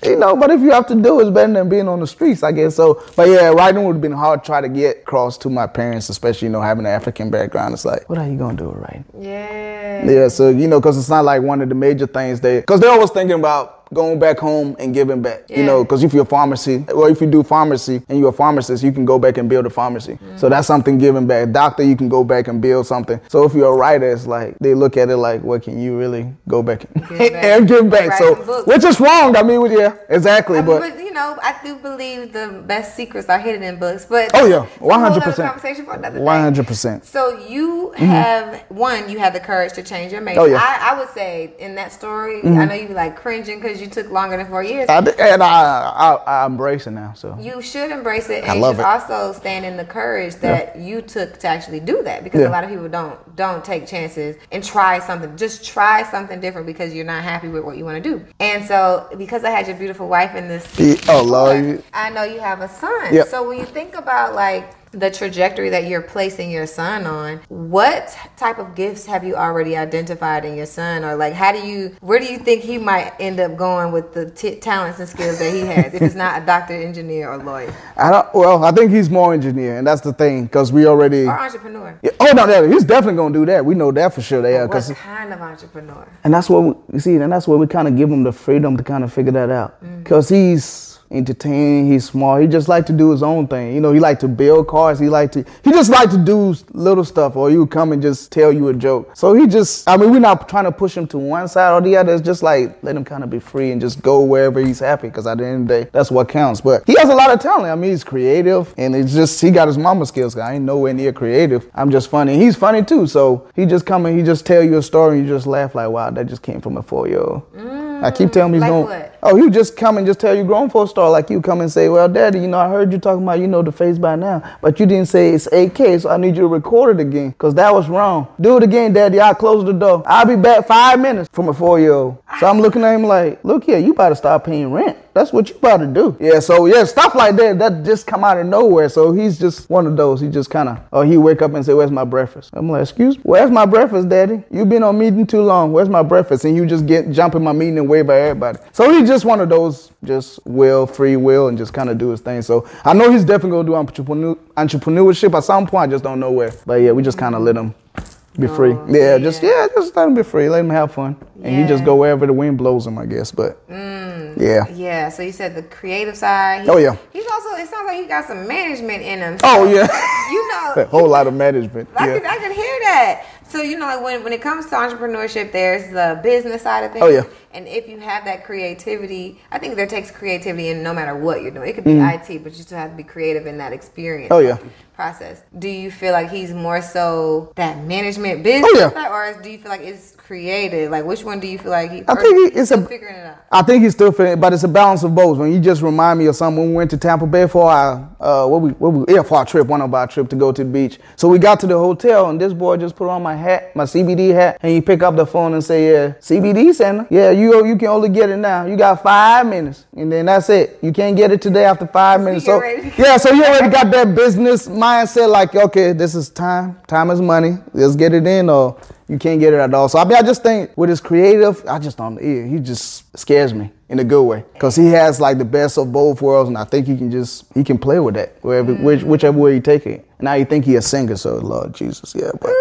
you know. But if you have to do, it's better than being on the streets, I guess. So, but yeah, writing would have been hard to try to get across to my parents, especially you know having an African background. It's like, what are you gonna do with writing? Yeah. Yeah, so you know, because it's not like one of the major things they, because they're always thinking about going back home and giving back. You know, because if you're a pharmacy, or if you do pharmacy and you're a pharmacist, you can go back and build a pharmacy. So that's something giving back. Doctor, you can go back and build something. So if you're a writer, it's like they look at it like, what can you really go back and Give back. and give back? So books. which is wrong. I mean, yeah, exactly. I mean, but but you know, I do believe the best secrets are hidden in books. But Oh, yeah. it's a whole other 100%. Conversation for another one hundred percent. So you have one, you have the courage to change your major. Oh, yeah. Mm-hmm. I, I would say in that story, I know you like cringing because you took longer than four years. I, did- and I, I I embrace it now. So you should embrace it, and I you love should it. also stand in the courage that you took to actually do that. Because Yeah. a lot of people don't don't take chances and try something. Just try something different because you're not happy with what you want to do. And so, because I had your beautiful wife in this, Yeah, oh, Lord, you- I know you have a son. Yep. So when you think about like the trajectory that you're placing your son on, what type of gifts have you already identified in your son, or like how do you, where do you think he might end up going with the t- talents and skills that he has? if it's not a doctor, engineer, or lawyer I don't. Well, I think he's more engineer, and that's the thing because we already. or entrepreneur, Yeah, oh no, no, he's definitely gonna do that. We know that for sure. They are, what kind of entrepreneur? and that's what we, you see, and that's where we kind of give him the freedom to kind of figure that out. Mm. Cause he's entertaining, he's smart. He just like to do his own thing. You know, he like to build cars. He like to, he just like to do little stuff, or he would come and just tell you a joke. So he just, I mean, we're not trying to push him to one side or the other. It's just like let him kind of be free and just go wherever he's happy. Cause at the end of the day, that's what counts. But he has a lot of talent. I mean, he's creative, and it's just he got his mama skills. I ain't nowhere near creative. I'm just funny. He's funny too. So he just come and he just tell you a story, and you just laugh like, wow, that just came from a four year old. I keep mm, telling him he's like going. Oh, would just come and just tell you grown folks star like you come and say, well, daddy, you know, I heard you talking about you know the face by now, but you didn't say it's AK, so I need you to record it again because that was wrong. Do it again, daddy. I'll close the door. I'll be back five minutes from a four year old. So I'm looking at him like, look here, you about to start paying rent. That's what you about to do. Yeah, so yeah, stuff like that, that just come out of nowhere. So he's just one of those. He just kind of, oh, he wake up and say, where's my breakfast? I'm like, excuse me, where's my breakfast, daddy? you been on meeting too long. Where's my breakfast? And you just get jump in my meeting and wave at everybody. So he's just one of those, just will, free will, and just kind of do his thing. So I know he's definitely gonna do entrepreneur, entrepreneurship at some point. I just don't know where. But yeah, we just kind of let him be free. Oh, Yeah, just yeah. yeah, just let him be free. Let him have fun, and he just go wherever the wind blows him, I guess. But yeah. Yeah, so you said the creative side. He- Oh, yeah. He's also. It sounds like he got some management in him. Oh yeah, You know, a whole lot of management. I Yeah. can I can hear that. So you know, like when when it comes to entrepreneurship, there's the business side of things. Oh, yeah. And if you have that creativity, I think there takes creativity in no matter what you're doing. It could be IT, but you still have to be creative in that experience. Mm. Oh, yeah. Process. Do you feel like he's more so that management business, Oh, yeah. or do you feel like it's creative? Like which one do you feel like he? I think he- it's a- figuring it out. I think he's still feeling, but it's a balance of both. When you just remind me of something, when we went to Tampa Bay for our, uh, what we, what we, yeah, for our trip, one of our trip to go to the beach. So we got to the hotel, and this boy just put on my hat, my CBD hat, and he pick up the phone and say, "Yeah, CBD center. Yeah, you you can only get it now. You got five minutes, and then that's it. You can't get it today after five minutes. So yeah, so you already got that business mindset, like, okay, this is time. Time is money. Let's get it in, or you can't get it at all. So I mean, I just think with his creative, I just don't. Yeah, he just scares me in a good way because he has like the best of both worlds, and I think he can just he can play with that wherever which, mm. whichever way you take it. And now you think he a singer, so Lord Jesus, yeah, but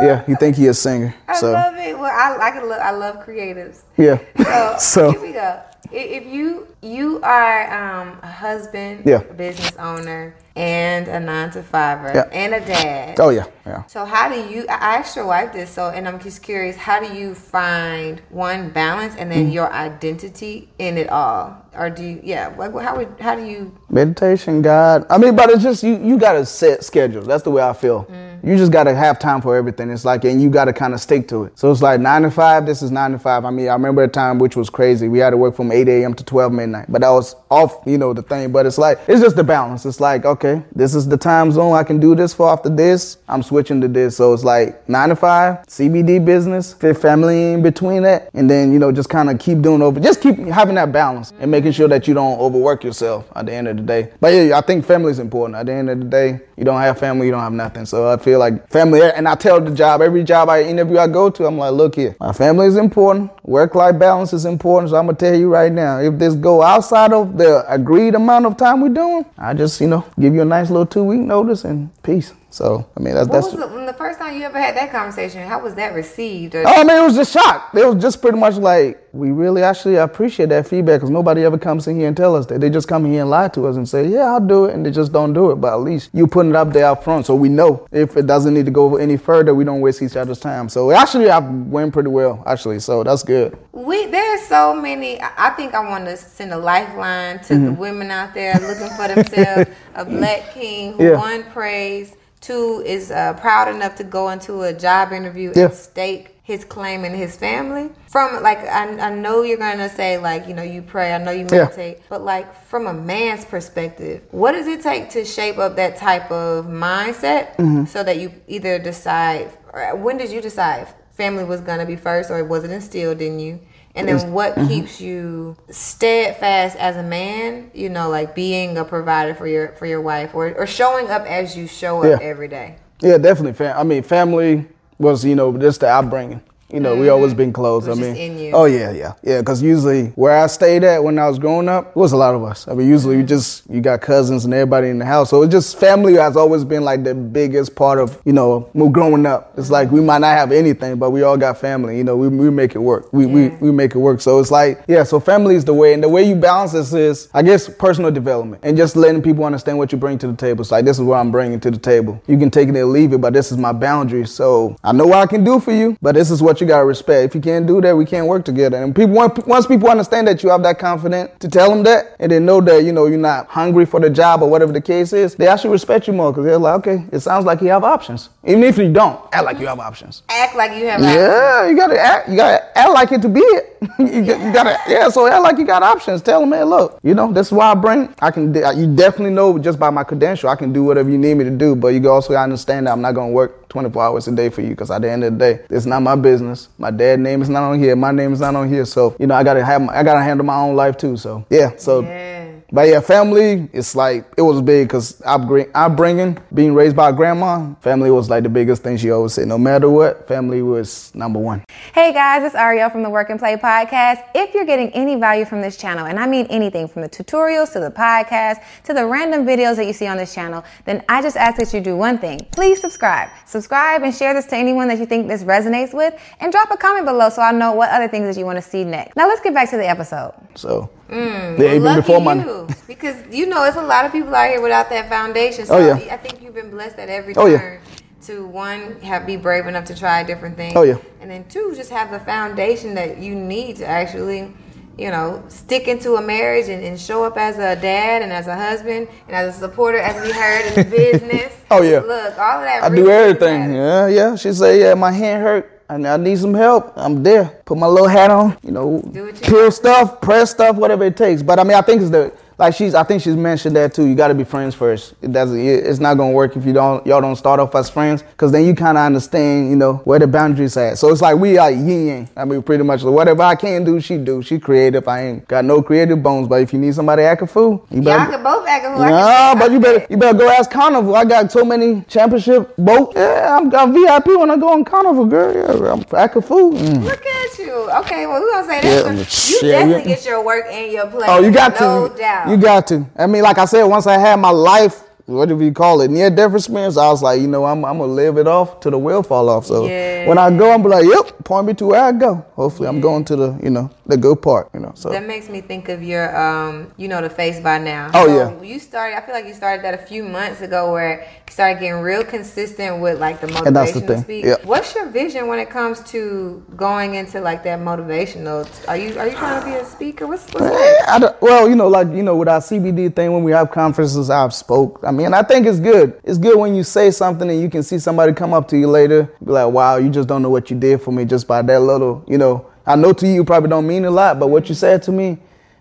yeah, you think he a singer, I so love it. Well, I I can look. I love creatives. yeah, So, so here we go. If you you are um, a husband, Yeah. a business owner, and a nine to fiver, Yeah. and a dad. oh yeah, yeah. So how do you? I asked your wife this, so and I'm just curious. How do you find one balance and Mm. then your identity in it all, or do you? Yeah, like how would how do you? Meditation, God. I mean, but it's just you. You gotta set schedules. That's the way I feel. You just gotta have time for everything. It's like, and you gotta kind of stick to it. So it's like nine to five. This is nine to five. I mean, I remember a time which was crazy. We had to work from eight a.m. to twelve midnight, but that was off. You know the thing. But it's like it's just the balance. It's like, okay, this is the time zone I can do this for. After this, I'm switching to this. So it's like nine to five, CBD business, fit family in between that, and then you know just kind of keep doing over. Just keep having that balance and making sure that you don't overwork yourself at the end of the day. But yeah, I think family is important. At the end of the day, you don't have family, you don't have nothing. So I feel like family, and I tell the job, every job I interview I go to, I'm like, look here, my family is important. Work-life balance is important. So I'm gonna tell you right now, if this go outside of the agreed amount of time we're doing, I just you know give you a nice little two-week notice and peace. So I mean that's What that's. was the, when the first time you ever had that conversation? How was that received? Or, Oh, I mean, it was just shock. It was just pretty much like we really actually appreciate that feedback because nobody ever comes in here and tell us that. They just come in here and lie to us and say, "Yeah, I'll do it," and they just don't do it. But at least you putting it up there up front, so we know if it doesn't need to go any further, we don't waste each other's time. So actually, I went pretty well actually. So that's good. We there's so many. I think I want to send a lifeline to Mm-hmm. the women out there looking for themselves a black king who Yeah. one prays, two is uh, proud enough to go into a job interview Yeah. and stake his claim in his family. From like I, I know you're gonna say like you know you pray, I know you Yeah. meditate, but like from a man's perspective, what does it take to shape up that type of mindset Mm-hmm. so that you either decide or when did you decide family was gonna be first or was it instilled in you? And then what mm-hmm. keeps you steadfast as a man, you know, like being a provider for your for your wife or, or showing up as you show up Yeah. every day. Yeah, definitely. I mean, family was you know just the upbringing. You know, we always been close. Mm-hmm. I mean, in you. oh yeah, yeah, yeah. Because usually where I stayed at when I was growing up, it was a lot of us. I mean, usually you Mm-hmm. just you got cousins and everybody in the house. So it's just family has always been like the biggest part of you know growing up. It's like we might not have anything, but we all got family. You know, we, we make it work. We, we we make it work. So it's like yeah. So family is the way, and the way you balance this is I guess personal development and just letting people understand what you bring to the table. It's like this is what I'm bringing to the table. You can take it or leave it, but this is my boundary. So I know what I can do for you, but this is what you gotta respect. If you can't do that, we can't work together. And people once once people understand that you have that confidence to tell them that, and they know that you know you're not hungry for the job or whatever the case is, they actually respect you more because they're like, okay, it sounds like you have options, even if you don't act like you have options. Act like you have Yeah, you gotta act. You gotta act like it to be it. you, got- you gotta, yeah. So yeah, like you got options. Tell them, man, look, you know, this is why I bring. I can. You definitely know just by my credential, I can do whatever you need me to do. But you also gotta understand that I'm not gonna work 24 hours a day for you because at the end of the day, it's not my business. My dad's name is not on here. My name is not on here. So you know, I gotta have. My, I gotta handle my own life too. So yeah. So. Yeah. But yeah, family, it's like, it was big because I'm, bringing, being raised by grandma, family was like the biggest thing she always said. No matter what, family was number one. Hey guys, it's Arylle from the Work and Play podcast. If you're getting any value from this channel, and I mean anything from the tutorials to the podcast to the random videos that you see on this channel, then I just ask that you do one thing. Please subscribe. Subscribe and share this to anyone that you think this resonates with, and drop a comment below so I know what other things that you want to see next. Now let's get back to the episode. So, Mm, yeah, even Lucky before you, because you know it's a lot of people out here without that foundation. So Oh, yeah. I think you've been blessed at every Oh, yeah. to one have be brave enough to try different things. Oh, yeah. and then two just have the foundation that you need to actually. You know, stick into a marriage and, and show up as a dad and as a husband and as a supporter, as we heard in the business. Oh, yeah. Look, all of that. I really do everything. matter. Yeah, yeah. She say, yeah, my hand hurt. And I need some help. I'm there. Put my little hat on. You know, Do what you peel stuff, press stuff, whatever it takes. But I mean, I think it's the like she's. I think she's mentioned that too. You got to be friends first. It doesn't. It's not gonna work if you don't. Y'all don't start off as friends, because then you kind of understand. You know where the boundaries at. So it's like we are yin yang. I mean, pretty much whatever I can do, she do. She creative. I ain't got no creative bones. But if you need somebody act a fool, you better. Y'all can both act a fool. Nah, but you better you better go ask Carnival. I got so many championship boats. Yeah, I'm got VIP when I go on Carnival, girl. Yeah, I'm act a fool. Mm. Look at you. Okay, well, going to say that. I'm- you yeah, definitely yeah. get your work and your play. Oh, you got no to. doubt. You got to. I mean, like I said, once I had my life, what do we call it, near death experience, I was like, you know, I'm, I'm gonna live it off till the wheel fall off. So Yeah. when I go, I'm like, yep, point me to where I go. Hopefully, I'm going to the, you know, the good part. You know, so That makes me think of your, um, you know, the face by now. Oh, So yeah. You started. I feel like you started that a few months ago, where you started getting real consistent with like the motivational And that's the thing, speak. yeah. What's your vision when it comes to going into like that motivational? Are you are you trying to be a speaker? What's what's that? I don't- well, you know, like you know, with our CBD thing, when we have conferences, I've spoke. I mean, I think it's good. It's good when you say something and you can see somebody come up to you later, be like, "Wow, you just don't know what you did for me just by that little." You know, I know to you, you probably don't mean a lot, but what you said to me,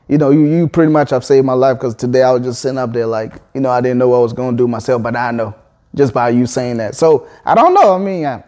you know, you you pretty much have saved my life because today I was just sitting up there like, you know, I didn't know what I was gonna do myself, but I know just by you saying that. So I don't know. I mean, I,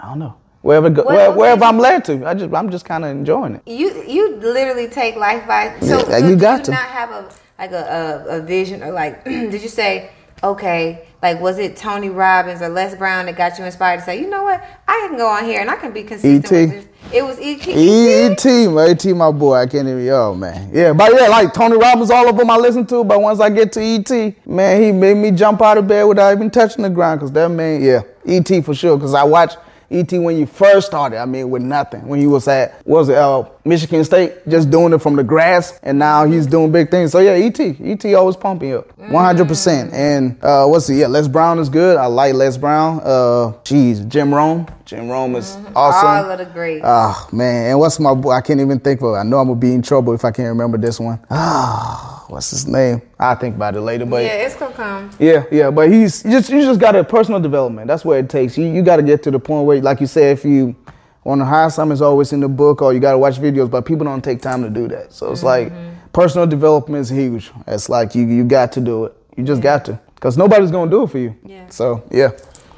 I don't know. Wherever go, What- where, wherever I'm led to, I just I'm just kind of enjoying it. You you literally take life by so, Yeah, so you got you to. not have a like a, a, a vision or like did you say okay like was it Tony Robbins or Les Brown that got you inspired to say you know what I can go on here and I can be consistent E.T.. with this. It was E E.T. E.T. E.T. my boy. I can't even, oh man. Yeah, but yeah, like Tony Robbins, all of them I listen to, but once I get to E.T., man, he made me jump out of bed without even touching the ground, because that man, yeah, E.T. for sure, because I watched E.T. when you first started, I mean, with nothing. When you was at, what was it, uh, Michigan State, just doing it from the grass, and now he's doing big things. So yeah, E.T. E.T. always pumping up, 100%. And uh, what's it, yeah, Les Brown is good. I like Les Brown. Uh, geez, Jim Rohn. Jim Rohn is awesome. All of the greats. Oh man, and what's my boy? I can't even think of it. I know I'm gonna be in trouble if I can't remember this one. Ah, what's his name? I'll think about it later. But yeah, it's gonna come. yeah, yeah, But he's you just you just got a personal development. That's what it takes. You you got to get to the point where, like you said, if you want to hire someone, is always in the book, or you got to watch videos. But people don't take time to do that. So it's like personal development is huge. It's like you you got to do it. You just got to, because nobody's gonna do it for you. Yeah. So yeah.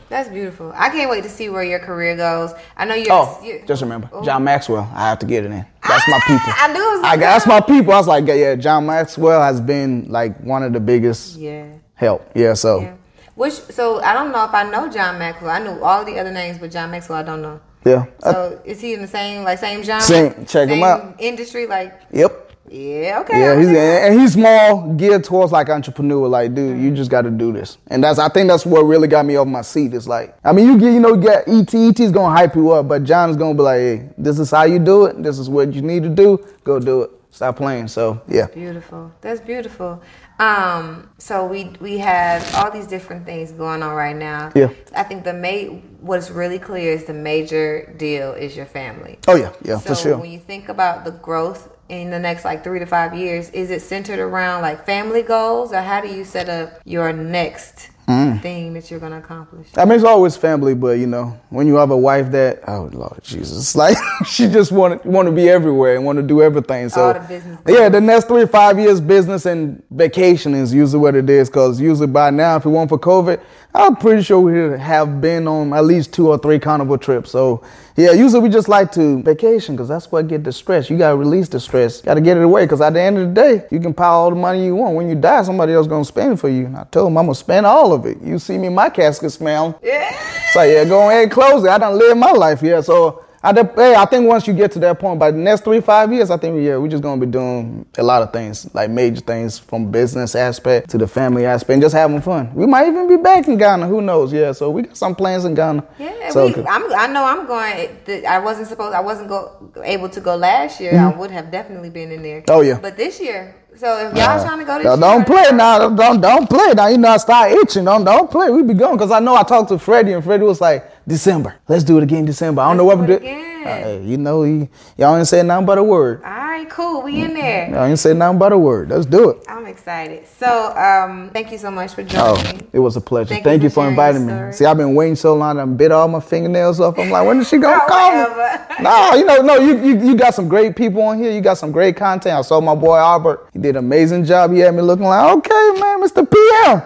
That's beautiful. I can't wait to see where your career goes. I know you're. Oh, you're just remember, Oh. John Maxwell. I have to get it in. That's my Ah, people. I knew it was I, that's my people. I was like, yeah, John Maxwell has been like one of the biggest Yeah. help. Yeah, so Yeah. Which so I don't know if I know John Maxwell. I knew all the other names, but John Maxwell I don't know. Yeah. So is he in the same like same genre? Same- check him out. Industry like yep. yeah okay. Yeah, he's and he's more geared towards like entrepreneur. Like, dude, you mm-hmm. just got to do this, and that's I think that's what really got me off my seat. It's like, I mean, you get you know, you get ET, ET's gonna hype you up, but John's gonna be like, hey, this is how you do it. This is what you need to do. Go do it. Stop playing. So yeah. Beautiful. That's beautiful. Um, so we we have all these different things going on right now. Yeah. I think the ma- what's really clear is the major deal is your family. Oh yeah, yeah, So for sure. when you think about the growth in the next like three to five years, is it centered around like family goals, or how do you set up your next Mm. thing that you're gonna accomplish? I mean, it's always family, but you know, when you have a wife that, oh Lord Jesus, like she just want to want to be everywhere and want to do everything. So All the yeah, the next three five years, business and vacation is usually what it is. Because usually by now, if it weren't for COVID, I'm pretty sure we have been on at least two or three carnival trips. So yeah, usually we just like to vacation because that's what get the stress. You gotta release the stress. Gotta get it away because at the end of the day, you can pile all the money you want. When you die, somebody else gonna spend it for you. And I told him I'm gonna spend all of it. You see me, my casket smell. Yeah. So yeah, go ahead and close it. I done live my life here. So I, de- hey, I think once you get to that point, by the next three, five years, I think yeah, we're just gonna be doing a lot of things, like major things from business aspect to the family aspect, and just having fun. We might even be back in Ghana. Who knows? Yeah. So we got some plans in Ghana. Yeah, So we, I'm, I know I'm going. I wasn't supposed. I wasn't go, able to go last year. I would have definitely been in there. Mm-hmm. Oh, yeah. But this year, so if y'all trying to go this Now, year, don't play now. Don't, don't don't play now. You know I start itching. Don't don't play. We be going because I know I talked to Freddie and Freddie was like December. Let's do it again December. I don't know what Let's do it again. Hey, you know he, y'all ain't say nothing but a word. All right, cool. We in there. Y'all ain't say nothing but a word. Let's do it. I'm excited. So, um, thank you so much for Oh, joining me. it was a pleasure. Thank Thank, you you for for inviting me. See, I've been waiting so long. I bit all my fingernails off. I'm like, when is she gonna Oh, call me? whatever. No, you know, no, you, you you got some great people on here. You got some great content. I saw my boy Albert. He did an amazing job. He had me looking like, okay, man, Mr. PM.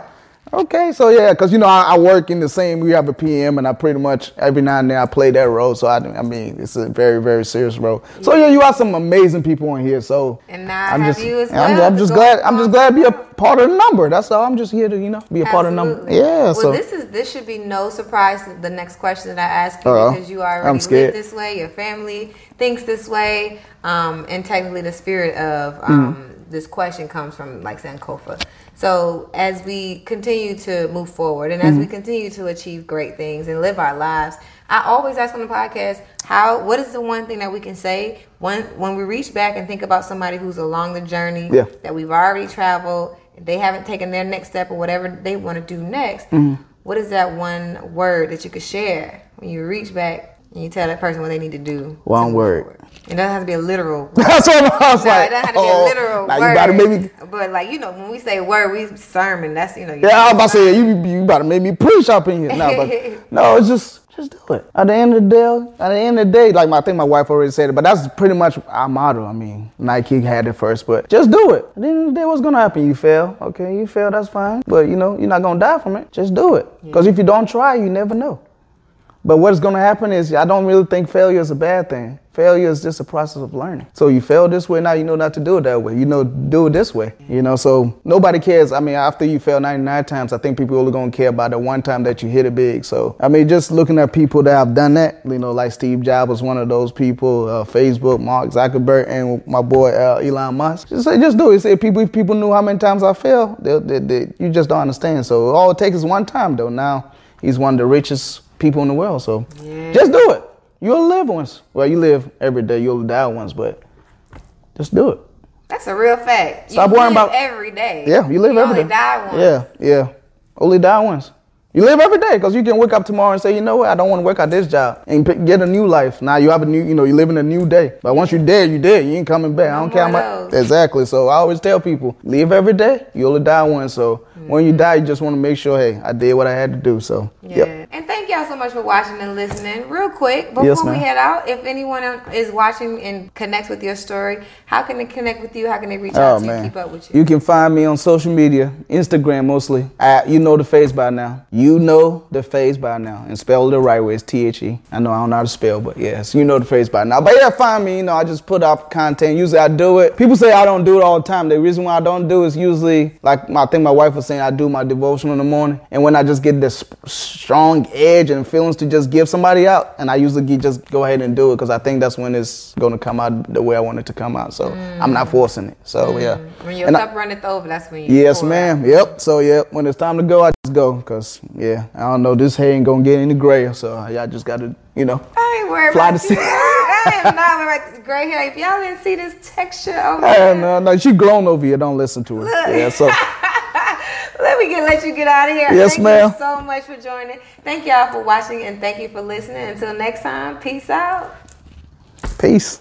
Okay, so yeah, because you know I, I work in the same. We have a PM, and I pretty much every now and then I play that role. So I, I mean, it's a very very serious role. So yeah, you got some amazing people on here. So And now I'm have just, you as I'm, I'm just glad. I'm just glad to be a part of the number. That's all. I'm just here to you know be a part of the number. Yeah. Well, so this is this should be no surprise the next question that I ask you Uh-oh. because you already I'm live this way. Your family thinks this way, um, and technically the spirit of Mm-hmm. um, this question comes from like Sankofa. So as we continue to move forward and as Mm-hmm. we continue to achieve great things and live our lives, I always ask on the podcast how what is the one thing that we can say when when we reach back and think about somebody who's along the journey Yeah. that we've already traveled, they haven't taken their next step or whatever they want to do next. Mm-hmm. What is that one word that you could share when you reach back and you tell that person what they need to do? to One move word. forward? It doesn't have to be a literal. word. that's what I was like. it doesn't have to be oh, a literal now word. you gotta make me. But like you know, when we say word, we sermon. That's you know. you- Yeah, I was about to say you you about to make me preach up in here. No, but no, it's just just do it. At the end of the day, at the end of the day, like my, I think my wife already said it, but that's pretty much our motto. I mean, Nike had it first, but just do it. At the end of the day, what's gonna happen? You fail, okay? You fail, that's fine. But you know, you're not gonna die from it. Just do it. Because if you don't try, you never know. But what's going to happen is I don't really think failure is a bad thing. Failure is just a process of learning. So you fail this way, now you know not to do it that way. You know, do it this way. You know, so nobody cares. I mean, after you fail 99 times, I think people only going to care about the one time that you hit it big. So, I mean, just looking at people that have done that, you know, like Steve Jobs was one of those people, uh, Facebook, Mark Zuckerberg, and my boy uh, Elon Musk. Just say, just do it. Say, people, if people knew how many times I failed, they, they, they, you just don't understand. So all it takes is one time, though. Now he's one of the richest people in the world. So just do it. You'll live once. Well, you live every day. You'll die once, but just do it. That's a real fact. Stop you worrying live about- every day. Yeah, you live every day. you every only day. die once. Yeah, yeah. Only die once. You live every day because you can wake up tomorrow and say, you know what, I don't want to work at this job and pick, get a new life. Now you have a new, you know, you live in a new day. But once you're dead, you're dead. You ain't coming back. I don't care how much. Exactly. So I always tell people, live every day. You only die once. So when you mm-hmm. die, you just want to make sure, hey, I did what I had to do. So Yeah. yep. Y'all so much for watching and listening. Real quick, before Yes, we head out, if anyone is watching and connects with your story, how can they connect with you? How can they reach Oh out to man, you, keep up with you? you can find me on social media, Instagram mostly. I, you know the face by now. You know the face by now, and spell it the right way. It's T H E. I know I don't know how to spell, but yes, you know the face by now. But yeah, find me. You know, I just put up content. Usually I do it. People say I don't do it all the time. The reason why I don't do it is usually like my, I think my wife was saying I do my devotion in the morning, and when I just get this strong edge and feelings to just give somebody out, and I usually just go ahead and do it because I think that's when it's going to come out the way I want it to come out. So mm. I'm not forcing it. So mm. yeah. When your And I- cup runneth over, that's when you Yes, pour ma'am. Yep. So, yep. When it's time to go, I just go. Cause, yeah, I don't know. This hair ain't gonna get any grayer. So, y'all just gotta, you know. I ain't worried Fly about to see- I am not worried about gray hair. If y'all didn't see this texture over Hey, here, no, no, she grown over here. Don't listen to her. Yeah. So, let me get let you get out of here. Yes, thank ma'am. you so much for joining. Thank y'all for watching and thank you for listening. Until next time, peace out. peace.